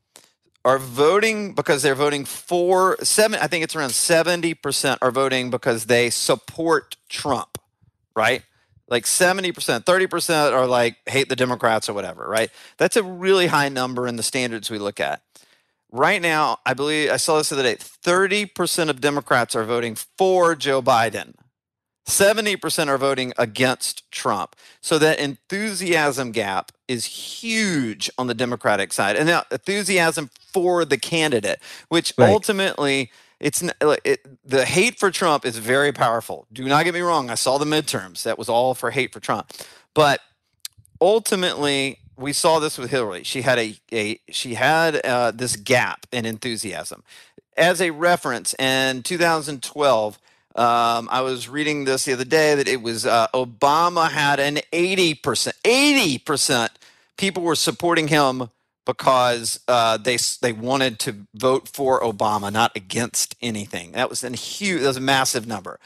are voting because they're voting for seven. I think it's around seventy percent are voting because they support Trump, right? Like seventy percent, thirty percent are like hate the Democrats or whatever, right? That's a really high number in the standards we look at. Right now, I believe I saw this the other day. Thirty percent of Democrats are voting for Joe Biden. 70% are voting against Trump. So that enthusiasm gap is huge on the Democratic side, and now enthusiasm for the candidate, which Right. ultimately it's it, the hate for Trump is very powerful. Do not get me wrong. I saw the midterms; that was all for hate for Trump, but ultimately we saw this with Hillary. She had a, a she had uh, this gap in enthusiasm. As a reference, in 2012, um, I was reading this the other day that it was uh, Obama had an 80 percent 80 percent people were supporting him because uh, they they wanted to vote for Obama, not against anything. That was a huge, that was a massive number,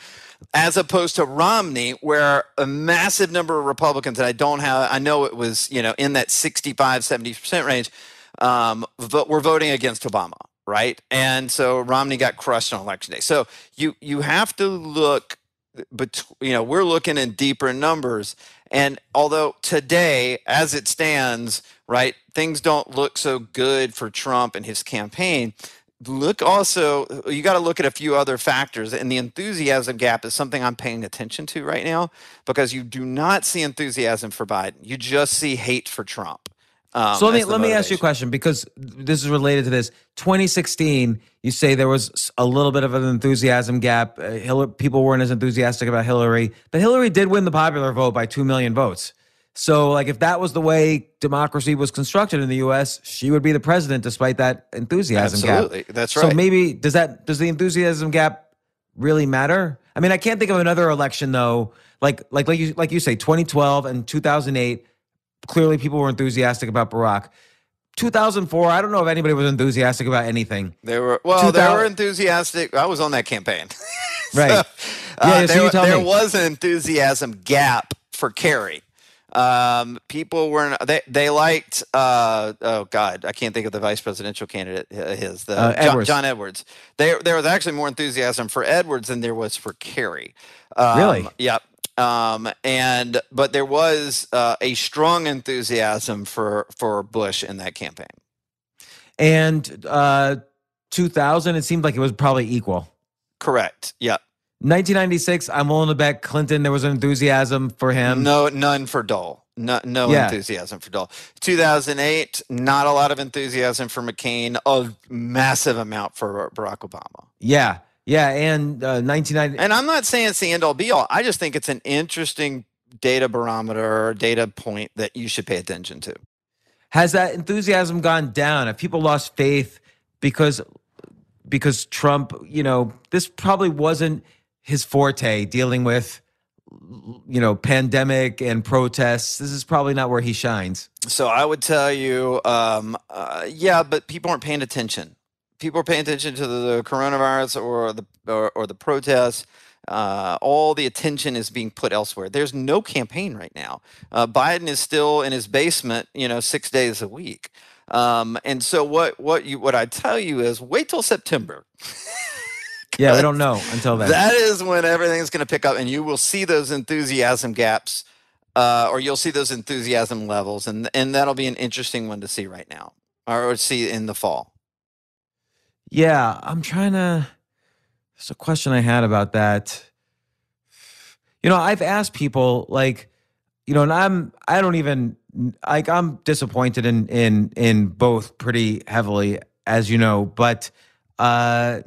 as opposed to Romney, where a massive number of Republicans, and I don't have, I know it was you know in that 65, 70 percent range, um, vo- were voting against Obama, right? And so Romney got crushed on election day. So you you have to look but you know we're looking in deeper numbers and although today as it stands right things don't look so good for trump and his campaign look also you got to look at a few other factors and the enthusiasm gap is something i'm paying attention to right now because you do not see enthusiasm for biden you just see hate for trump um, so let me let me ask you a question because this is related to this. 2016, you say there was a little bit of an enthusiasm gap. Uh, Hillary, people weren't as enthusiastic about Hillary, but Hillary did win the popular vote by two million votes. So, like, if that was the way democracy was constructed in the U.S., she would be the president, despite that enthusiasm gap. Absolutely. That's right. So maybe does that does the enthusiasm gap really matter? I mean, I can't think of another election though. Like like like you like you say, 2012 and 2008. Clearly, people were enthusiastic about Barack. 2004, I don't know if anybody was enthusiastic about anything. They were well. They were enthusiastic. I was on that campaign. Right. uh, Yeah, so there, you tell there was an enthusiasm gap for Kerry. Um, people weren't. They they liked. Uh, oh God, I can't think of the vice presidential candidate. uh, His the Uh, John, Edwards. John Edwards. There there was actually more enthusiasm for Edwards than there was for Kerry. Um, Really? Yep. Um, and but there was uh, a strong enthusiasm for for Bush in that campaign. And uh, 2000, it seemed like it was probably equal. Correct. Yeah. 1996, I'm willing to bet Clinton, there was an enthusiasm for him. no, none for Dole. No, no Yeah. enthusiasm for Dole. 2008, not a lot of enthusiasm for McCain. A massive amount for Barack Obama. Yeah. Yeah. And uh, 1990. And I'm not saying it's the end all be all. I just think it's an interesting data barometer or data point that you should pay attention to. Has that enthusiasm gone down? Have people lost faith because because Trump, you know, this probably wasn't his forte dealing with you know, pandemic and protests. This is probably not where he shines. So I would tell you, um, uh, yeah, but people aren't paying attention. People are paying attention to the coronavirus or the or, or the protests. Uh, all the attention is being put elsewhere. There's no campaign right now. Uh, Biden is still in his basement, you know, six days a week. Um, and so what what you what I tell you is wait till September. Yeah, we don't know until then. That is when everything's going to pick up, and you will see those enthusiasm gaps, uh, or you'll see those enthusiasm levels, and and that'll be an interesting one to see right now, or see in the fall. Yeah, I'm trying to. There's a question I had about that. You know, I've asked people like, you know, and I'm I don't even like I'm disappointed in in in both pretty heavily, as you know, but uh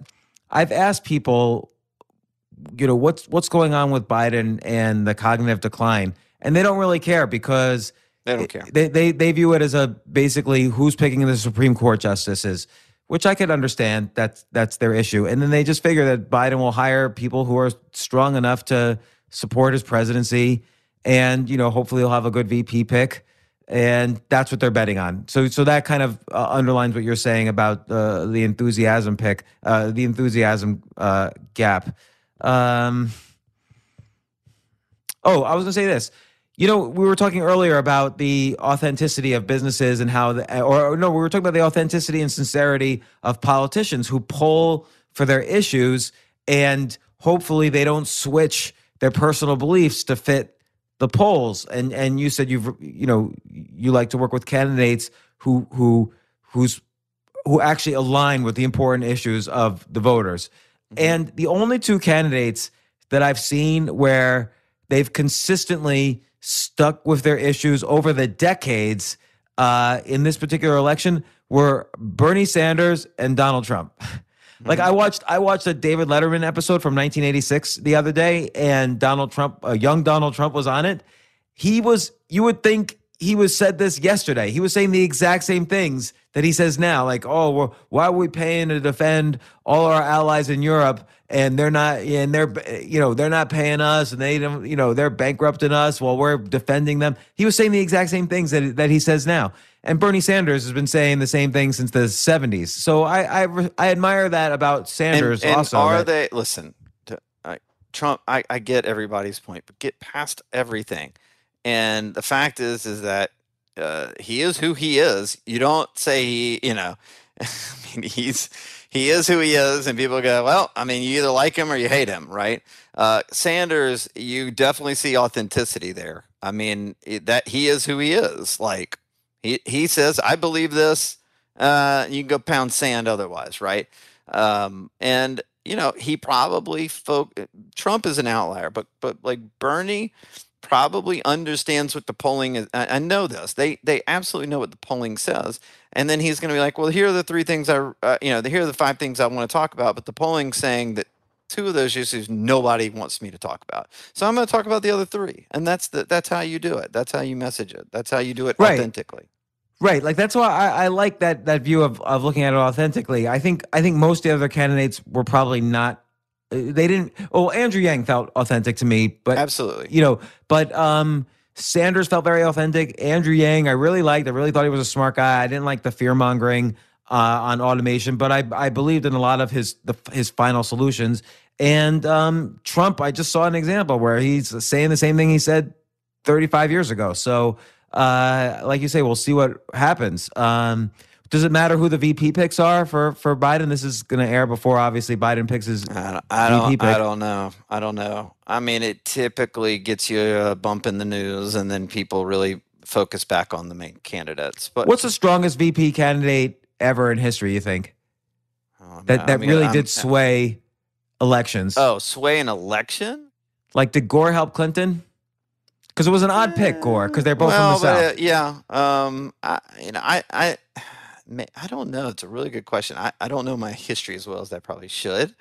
I've asked people, you know, what's what's going on with Biden and the cognitive decline, and they don't really care because They don't care. they, they they view it as a basically who's picking the Supreme Court justices, which I could understand. That's that's their issue, and then they just figure that Biden will hire people who are strong enough to support his presidency, and you know hopefully he'll have a good VP pick, and that's what they're betting on. So so that kind of uh, underlines what you're saying about uh, the enthusiasm pick, uh, the enthusiasm uh, gap. Um, Oh, I was going to say this. You know, we were talking earlier about the authenticity of businesses and how, the, or, or no, we were talking about the authenticity and sincerity of politicians who poll for their issues and hopefully they don't switch their personal beliefs to fit the polls. And and you said you've you know you like to work with candidates who who who's who actually align with the important issues of the voters. Mm-hmm. And the only two candidates that I've seen where they've consistently stuck with their issues over the decades uh, in this particular election were Bernie Sanders and Donald Trump. Like I watched, I watched a David Letterman episode from 1986 the other day, and Donald Trump, a young Donald Trump, was on it. He was, you would think he was said this yesterday. He was saying the exact same things that he says now. Like, oh, well, why are we paying to defend all our allies in Europe? And they're not, and they're, you know, they're not paying us, and they don't, you know, they're bankrupting us while we're defending them. He was saying the exact same things that that he says now. And Bernie Sanders has been saying the same thing since the 70s. So I I, I admire that about Sanders and, and also. Are that- they listen? To, I Trump, I, I get everybody's point, but get past everything. And the fact is, is that uh, he is who he is. You don't say he, you know, I mean, he's he is who he is, and people go, well, I mean, you either like him or you hate him, right? Uh, Sanders, you definitely see authenticity there. I mean, that he is who he is. Like he he says, I believe this. Uh, you can go pound sand otherwise, right? Um, and you know, he probably folk Trump is an outlier, but but like Bernie probably understands what the polling is. I, I know this. They they absolutely know what the polling says. And then he's going to be like, well, here are the three things I, uh, you know, here are the five things I want to talk about. But the polling's saying that two of those issues nobody wants me to talk about. So I'm going to talk about the other three. And that's the, that's how you do it. That's how you message it. That's how you do it Right. authentically. Right, like that's why I, I like that that view of, of looking at it authentically. I think I think most of the other candidates were probably not. They didn't. Oh, Andrew Yang felt authentic to me, but Absolutely. you know, but um, Sanders felt very authentic. Andrew Yang, I really liked. I really thought he was a smart guy. I didn't like the fear mongering uh, on automation, but I I believed in a lot of his the, his final solutions. And um, Trump, I just saw an example where he's saying the same thing he said 35 years ago. So, uh, like you say, we'll see what happens. Um, does it matter who the VP picks are for for Biden? This is going to air before obviously Biden picks his I don't, I pick. I don't know. I don't know. I mean, it typically gets you a bump in the news, and then people really focus back on the main candidates. But What's the strongest VP candidate ever in history? You think oh, that no, I that mean, really I'm- did sway elections? Oh, sway an election? Like did Gore help Clinton? Because it was an odd pick, Gore, because they're both well, from the but, South. uh, yeah. Um, I, you know, I, I, I don't know. It's a really good question. I, I don't know my history as well as I probably should.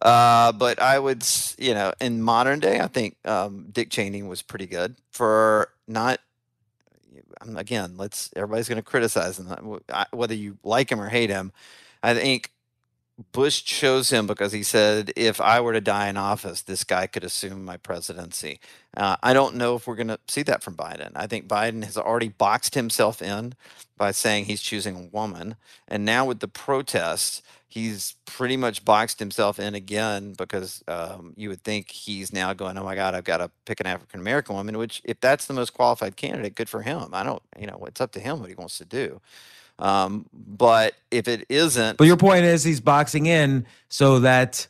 Uh, but I would, you know, in modern day, I think um, Dick Cheney was pretty good for not. Again, let's. Everybody's going to criticize him, uh, whether you like him or hate him. I think Bush chose him because he said, if I were to die in office, this guy could assume my presidency. Uh, I don't know if we're going to see that from Biden. I think Biden has already boxed himself in by saying he's choosing a woman. And now with the protests, he's pretty much boxed himself in again because um, you would think he's now going, oh my God, I've got to pick an African American woman, which, if that's the most qualified candidate, good for him. I don't, you know, it's up to him what he wants to do. Um, but if it isn't, But your point is he's boxing in so that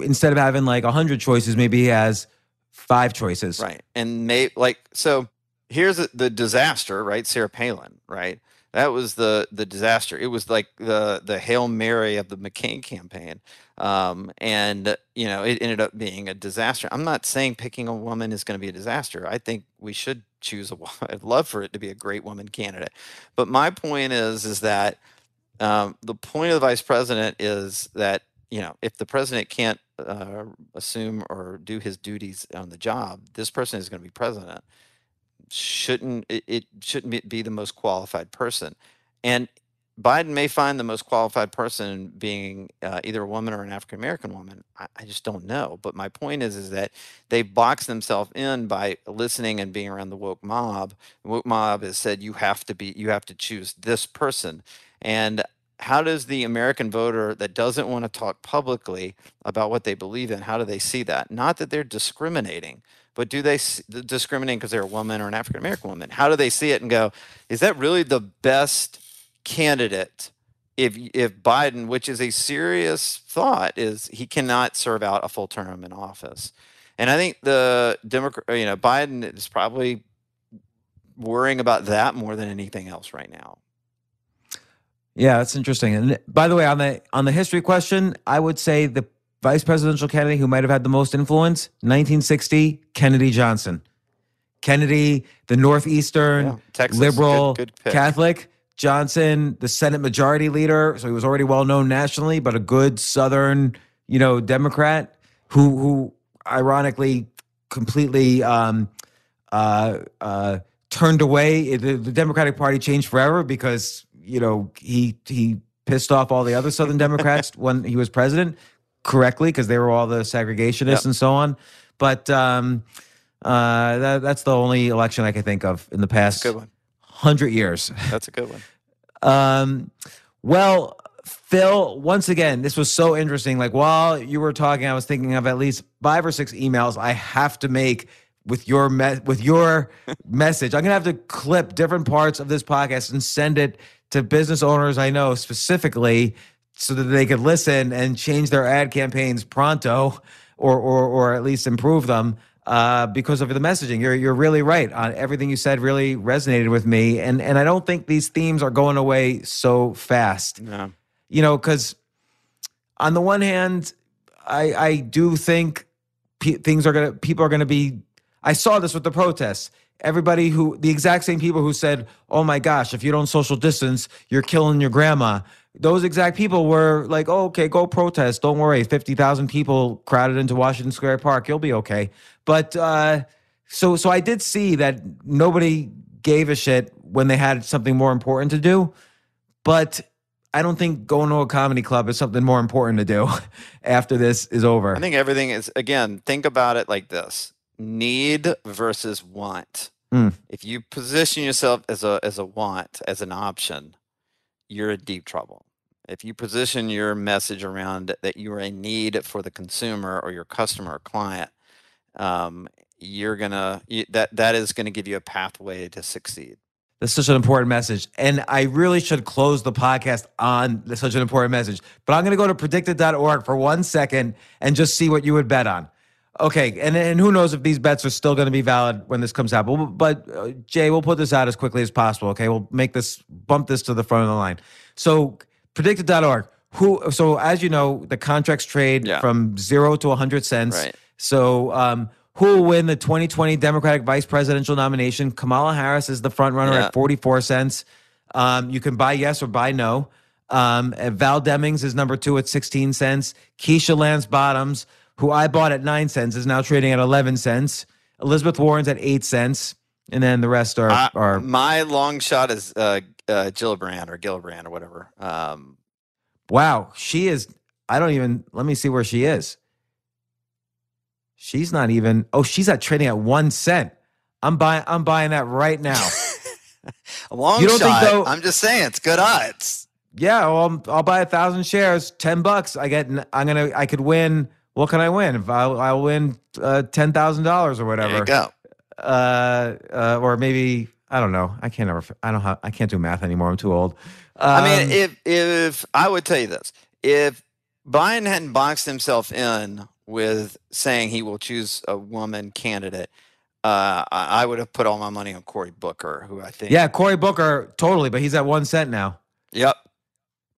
instead of having like hundred choices, maybe he has five choices. Right. And may like so here's the, the disaster, right? Sarah Palin, right? That was the the disaster. It was like the the Hail Mary of the McCain campaign. Um, and you know, it ended up being a disaster. I'm not saying picking a woman is going to be a disaster. I think we should choose a. I'd love for it to be a great woman candidate. But my point is is that um, the point of the vice president is that you know if the president can't uh, assume or do his duties on the job, this person is going to be president. Shouldn't it, it shouldn't be the most qualified person, and Biden may find the most qualified person being uh, either a woman or an African American woman. I, I just don't know. But my point is, is that they box themselves in by listening and being around the woke mob. The woke mob has said you have to be, you have to choose this person, and how does the American voter that doesn't want to talk publicly about what they believe in, how do they see that? Not that they're discriminating, but do they discriminate because they're a woman or an African American woman? How do they see it and go, is that really the best candidate? If if Biden, which is a serious thought, is he cannot serve out a full term in office, and I think the Democrat, uh, you know, Biden is probably worrying about that more than anything else right now. Yeah, that's interesting. And by the way, on the on the history question, I would say the vice presidential candidate who might have had the most influence, 1960, Kennedy Johnson. Kennedy, the Northeastern Yeah, Texas, liberal good- good. Catholic. Johnson, the Senate Majority Leader, so he was already well known nationally, but a good Southern, you know, Democrat who who ironically completely um, uh, uh, turned away. The, the Democratic Party changed forever because you know he he pissed off all the other Southern Democrats when he was president correctly because they were all the segregationists Yep. and so on. But um, uh, that, that's the only election I can think of in the past Good one. hundred years. That's a good one. Um, well, Phil, once again, this was so interesting. Like while you were talking, I was thinking of at least five or six emails I have to make with your me- with your message. I'm gonna have to clip different parts of this podcast and send it to business owners I know specifically so that they could listen and change their ad campaigns pronto or or or at least improve them uh, because of the messaging. You're you're really right on everything you said. Really resonated with me, and and I don't think these themes are going away so fast. No. You know, because on the one hand, I I do think pe- things are gonna people are gonna be. I saw this with the protests. Everybody who the exact same people who said, "Oh my gosh, if you don't social distance, you're killing your grandma." Those exact people were like, oh, "Okay, go protest. Don't worry. Fifty thousand people crowded into Washington Square Park. You'll be okay." But uh, so so I did see that nobody gave a shit when they had something more important to do. But I don't think going to a comedy club is something more important to do after this is over. I think everything is again, think about it like this. Need versus want. Mm. If you position yourself as a as a want, as an option, you're in deep trouble. If you position your message around that you are a need for the consumer or your customer or client, um, you're gonna that that is going to give you a pathway to succeed. That's such an important message. And I really should close the podcast on such an important message. But I'm going to go to predictit.org for one second and just see what you would bet on. Okay. And, and who knows if these bets are still going to be valid when this comes out. But, but uh, Jay, we'll put this out as quickly as possible. Okay. We'll make this, bump this to the front of the line. So predictit.org. Who, so as you know, the contracts trade Yeah. from zero to 100 cents. Right. So, um, who will win the 2020 Democratic vice presidential nomination? Kamala Harris is the front runner Yeah. at 44 cents. Um, you can buy yes or buy no. Um, Val Demings is number two at 16 cents. Keisha Lance Bottoms, who I bought at nine cents, is now trading at 11 cents. Elizabeth Warren's at eight cents. And then the rest are, are my long shot is uh, uh, Gillibrand or Gillibrand or whatever. Um, wow, she is. I don't even, let me see where she is. She's not even, oh, she's at trading at one cent. I'm buying, I'm buying that right now. a long You don't think, shot. though- I'm just saying it's good odds. Yeah, well, I'm- I'll buy a thousand shares, ten bucks. I get, I'm gonna, I could win. What can I win? If I'll, I'll win uh, ten thousand dollars or whatever. There you go. Uh, uh, or maybe I don't know. I can't ever. I don't. Have, I can't do math anymore. I'm too old. I Um, mean, if if I would tell you this, if Biden hadn't boxed himself in with saying he will choose a woman candidate, uh, I, I would have put all my money on Cory Booker, who I think. yeah, Cory Booker totally, but he's at one cent now. Yep.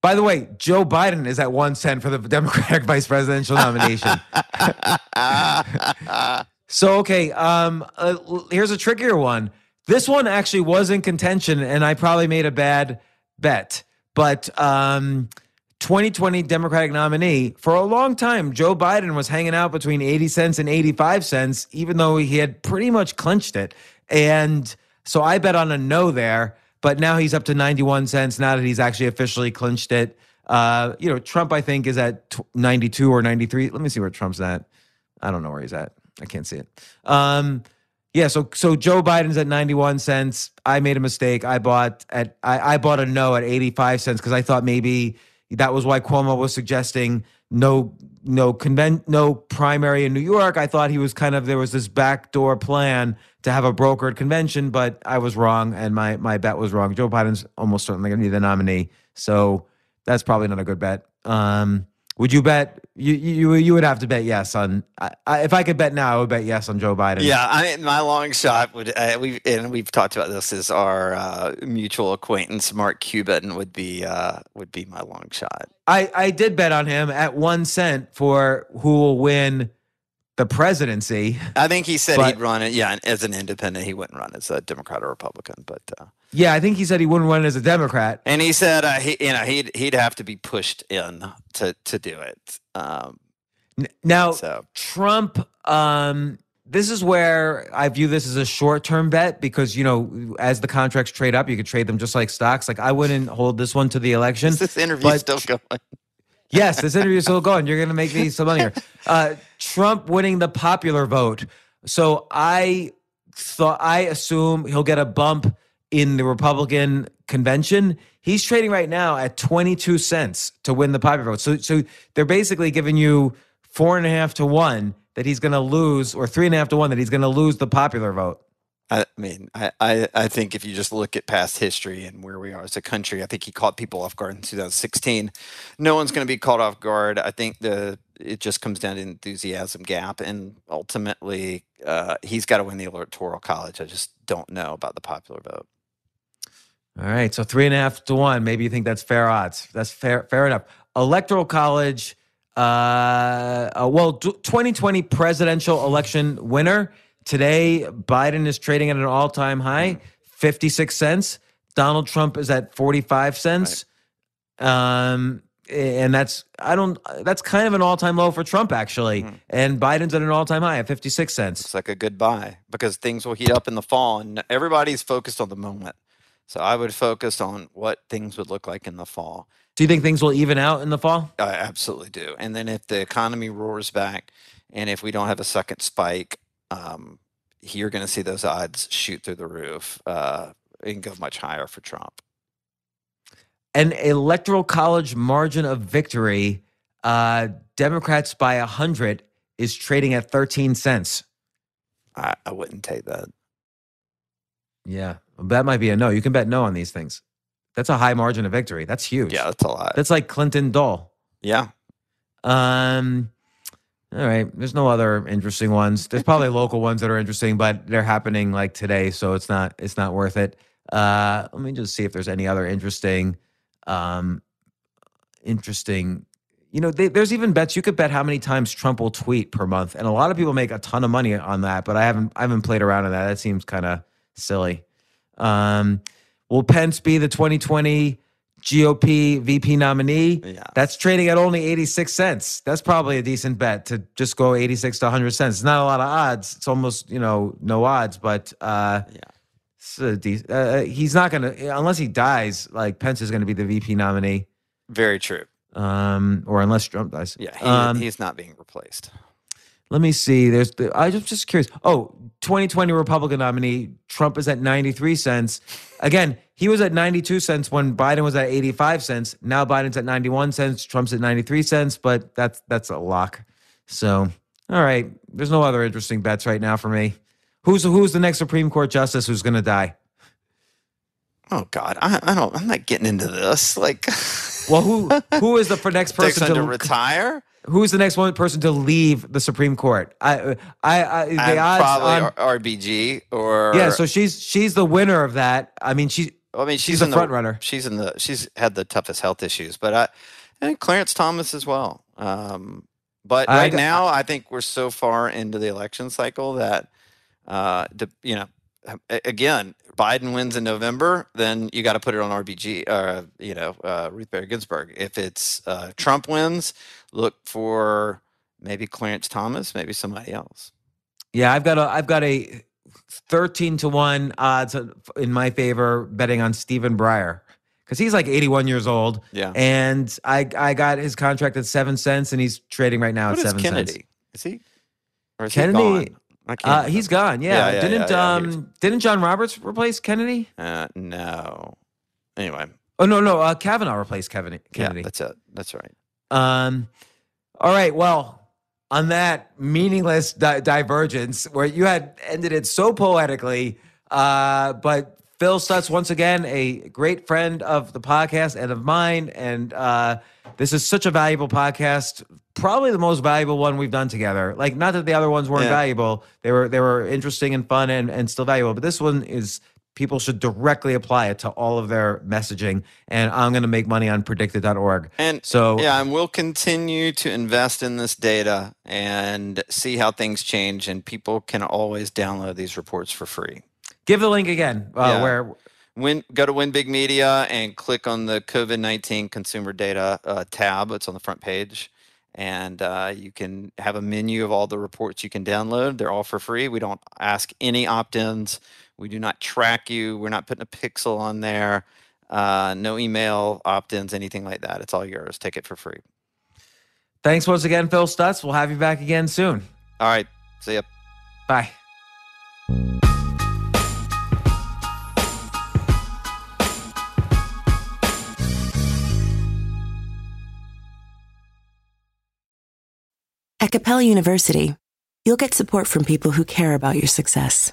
By the way, Joe Biden is at one cent for the Democratic vice presidential nomination. So okay, um, uh, here's a trickier one. This one actually was in contention, and I probably made a bad bet. But um, 2020 Democratic nominee for a long time, Joe Biden was hanging out between 80 cents and 85 cents, even though he had pretty much clinched it. And so I bet on a no there. But now he's up to 91 cents. Now that he's actually officially clinched it. Uh, you know, Trump I think is at 92 or 93. Let me see where Trump's at. I don't know where he's at. I can't see it. Um, yeah, so so Joe Biden's at 91 cents. I made a mistake. I bought at I, I bought a no at 85 cents because I thought maybe that was why Cuomo was suggesting no no convent no primary in New York. I thought he was kind of there was this backdoor plan to have a brokered convention, but I was wrong and my my bet was wrong. Joe Biden's almost certainly going to be the nominee, so that's probably not a good bet. Um, would you bet you you you would have to bet yes on I, I, if I could bet now I would bet yes on Joe Biden. Yeah, I my long shot would uh, we and we've talked about this is our uh, mutual acquaintance Mark Cuban would be uh, would be my long shot. I, I did bet on him at one cent for who will win the presidency. I think he said But- he'd run it. Yeah, as an independent, he wouldn't run as a Democrat or Republican. But uh, Yeah, I think he said he wouldn't run as a Democrat. and he said uh, he, you know, he'd he'd have to be pushed in to to do it. Um, Now, so Trump, um, this is where I view this as a short term bet because, you know, as the contracts trade up, you could trade them just like stocks. Like, I wouldn't hold this one to the election. is this interview but- still going? Yes, this interview is still going. You're going to make me some money here. Uh, Trump winning the popular vote. So I thought, I assume he'll get a bump in the Republican convention. He's trading right now at 22 cents to win the popular vote. So, so they're basically giving you four and a half to one that he's going to lose, or three and a half to one that he's going to lose the popular vote. I mean, I, I, I think if you just look at past history and where we are as a country, I think he caught people off guard in 2016. No one's going to be caught off guard. I think the it just comes down to enthusiasm gap, and ultimately, uh, he's got to win the electoral college. I just don't know about the popular vote. All right, so three and a half to one. Maybe you think that's fair odds. That's fair, fair enough. Electoral college. Uh, uh, well, 2020 presidential election winner today. Biden is trading at an all-time high, 56 cents. Donald Trump is at 45 cents. Um, and that's I don't. That's kind of an all-time low for Trump actually, and Biden's at an all-time high at 56 cents. It's like a good buy because things will heat up in the fall, and everybody's focused on the moment. So I would focus on what things would look like in the fall. Do you think things will even out in the fall? I absolutely do. And then if the economy roars back, and if we don't have a second spike, um, you're going to see those odds shoot through the roof uh, and go much higher for Trump. an electoral college margin of victory, uh, Democrats by 100 is trading at 13 cents. I, I wouldn't take that. Yeah, that might be a no. You can bet no on these things. That's a high margin of victory. That's huge. Yeah, that's a lot. That's like Clinton Dole. yeah. Um, all right. There's no other interesting ones. There's probably local ones that are interesting, but they're happening like today, so it's not it's not worth it. Uh, let me just see if there's any other interesting, um, interesting. You know, they, there's even bets you could bet how many times Trump will tweet per month, and a lot of people make a ton of money on that. But I haven't I haven't played around on that. That seems kind of silly. Um, will Pence be the 2020 GOP VP nominee? Yeah. That's trading at only 86 cents. That's probably a decent bet to just go 86 to 100 cents. It's not a lot of odds. It's almost, you know, no odds, but uh, Yeah. it's a dec- uh, he's not going to, unless he dies, like Pence is going to be the VP nominee, Very true. um, or unless Trump dies. Yeah. He, Um, he's not being replaced. Let me see. There's the, I just just curious. Oh, 2020 Republican nominee Trump is at 93 cents. Again, he was at 92 cents when Biden was at 85 cents. Now Biden's at 91 cents. Trump's at 93 cents. But that's that's a lock. So, all right. There's no other interesting bets right now for me. Who's who's the next Supreme Court justice who's going to die? Oh God, I, I don't. I'm not getting into this. Like, Well, who who is the next person to to retire. Who's the next one person to leave the Supreme Court? I I, I the I'm odds probably on, RBG or yeah. So she's she's the winner of that. I mean, she I mean, she's, she's the front runner. She's in the. She's had the toughest health issues, but I and Clarence Thomas as well. Um, but right got- now, I think we're so far into the election cycle that, uh, the, you know, again, Biden wins in November, then you got to put it on RBG. Uh, you know, uh, Ruth Bader Ginsburg. If it's uh, Trump wins, look for maybe Clarence Thomas, maybe somebody else. Yeah, I've got a I've got a thirteen to one odds in my favor betting on Stephen Breyer because he's like eighty one years old. Yeah. and I I got his contract at seven cents, and he's trading right now What at seven Kennedy? cents. Is he? Or is Kennedy- he gone? I can't Uh, he's gone. Yeah, Yeah, yeah, didn't yeah, um didn't John Roberts replace Kennedy? Uh, no. Anyway, Oh no no uh, Kavanaugh replaced Kevin Kennedy. yeah, that's it. That's right. Um, all right. Well, on that meaningless di- divergence, where you had ended it so poetically, uh, but Phil Stutts, once again, a great friend of the podcast and of mine, and uh, this is such a valuable podcast. Probably the most valuable one we've done together. Like, not that the other ones weren't Yeah. valuable; they were they were interesting and fun and and still valuable. But this one is people should directly apply it to all of their messaging. And I'm going to make money on predictit.org. And so, yeah, and we'll continue to invest in this data and see how things change. And people can always download these reports for free. give the link again uh, Yeah. where Win, go to Win Big Media and click on the COVID 19 consumer data uh, tab. It's on the front page. And uh, you can have a menu of all the reports you can download. They're all for free. We don't ask any opt ins. We do not track you. We're not putting a pixel on there. Uh, no email opt ins, anything like that. It's all yours. Take it for free. thanks once again, Phil Stutts. We'll have you back again soon. All right. See ya. Bye. At Capella University, you'll get support from people who care about your success.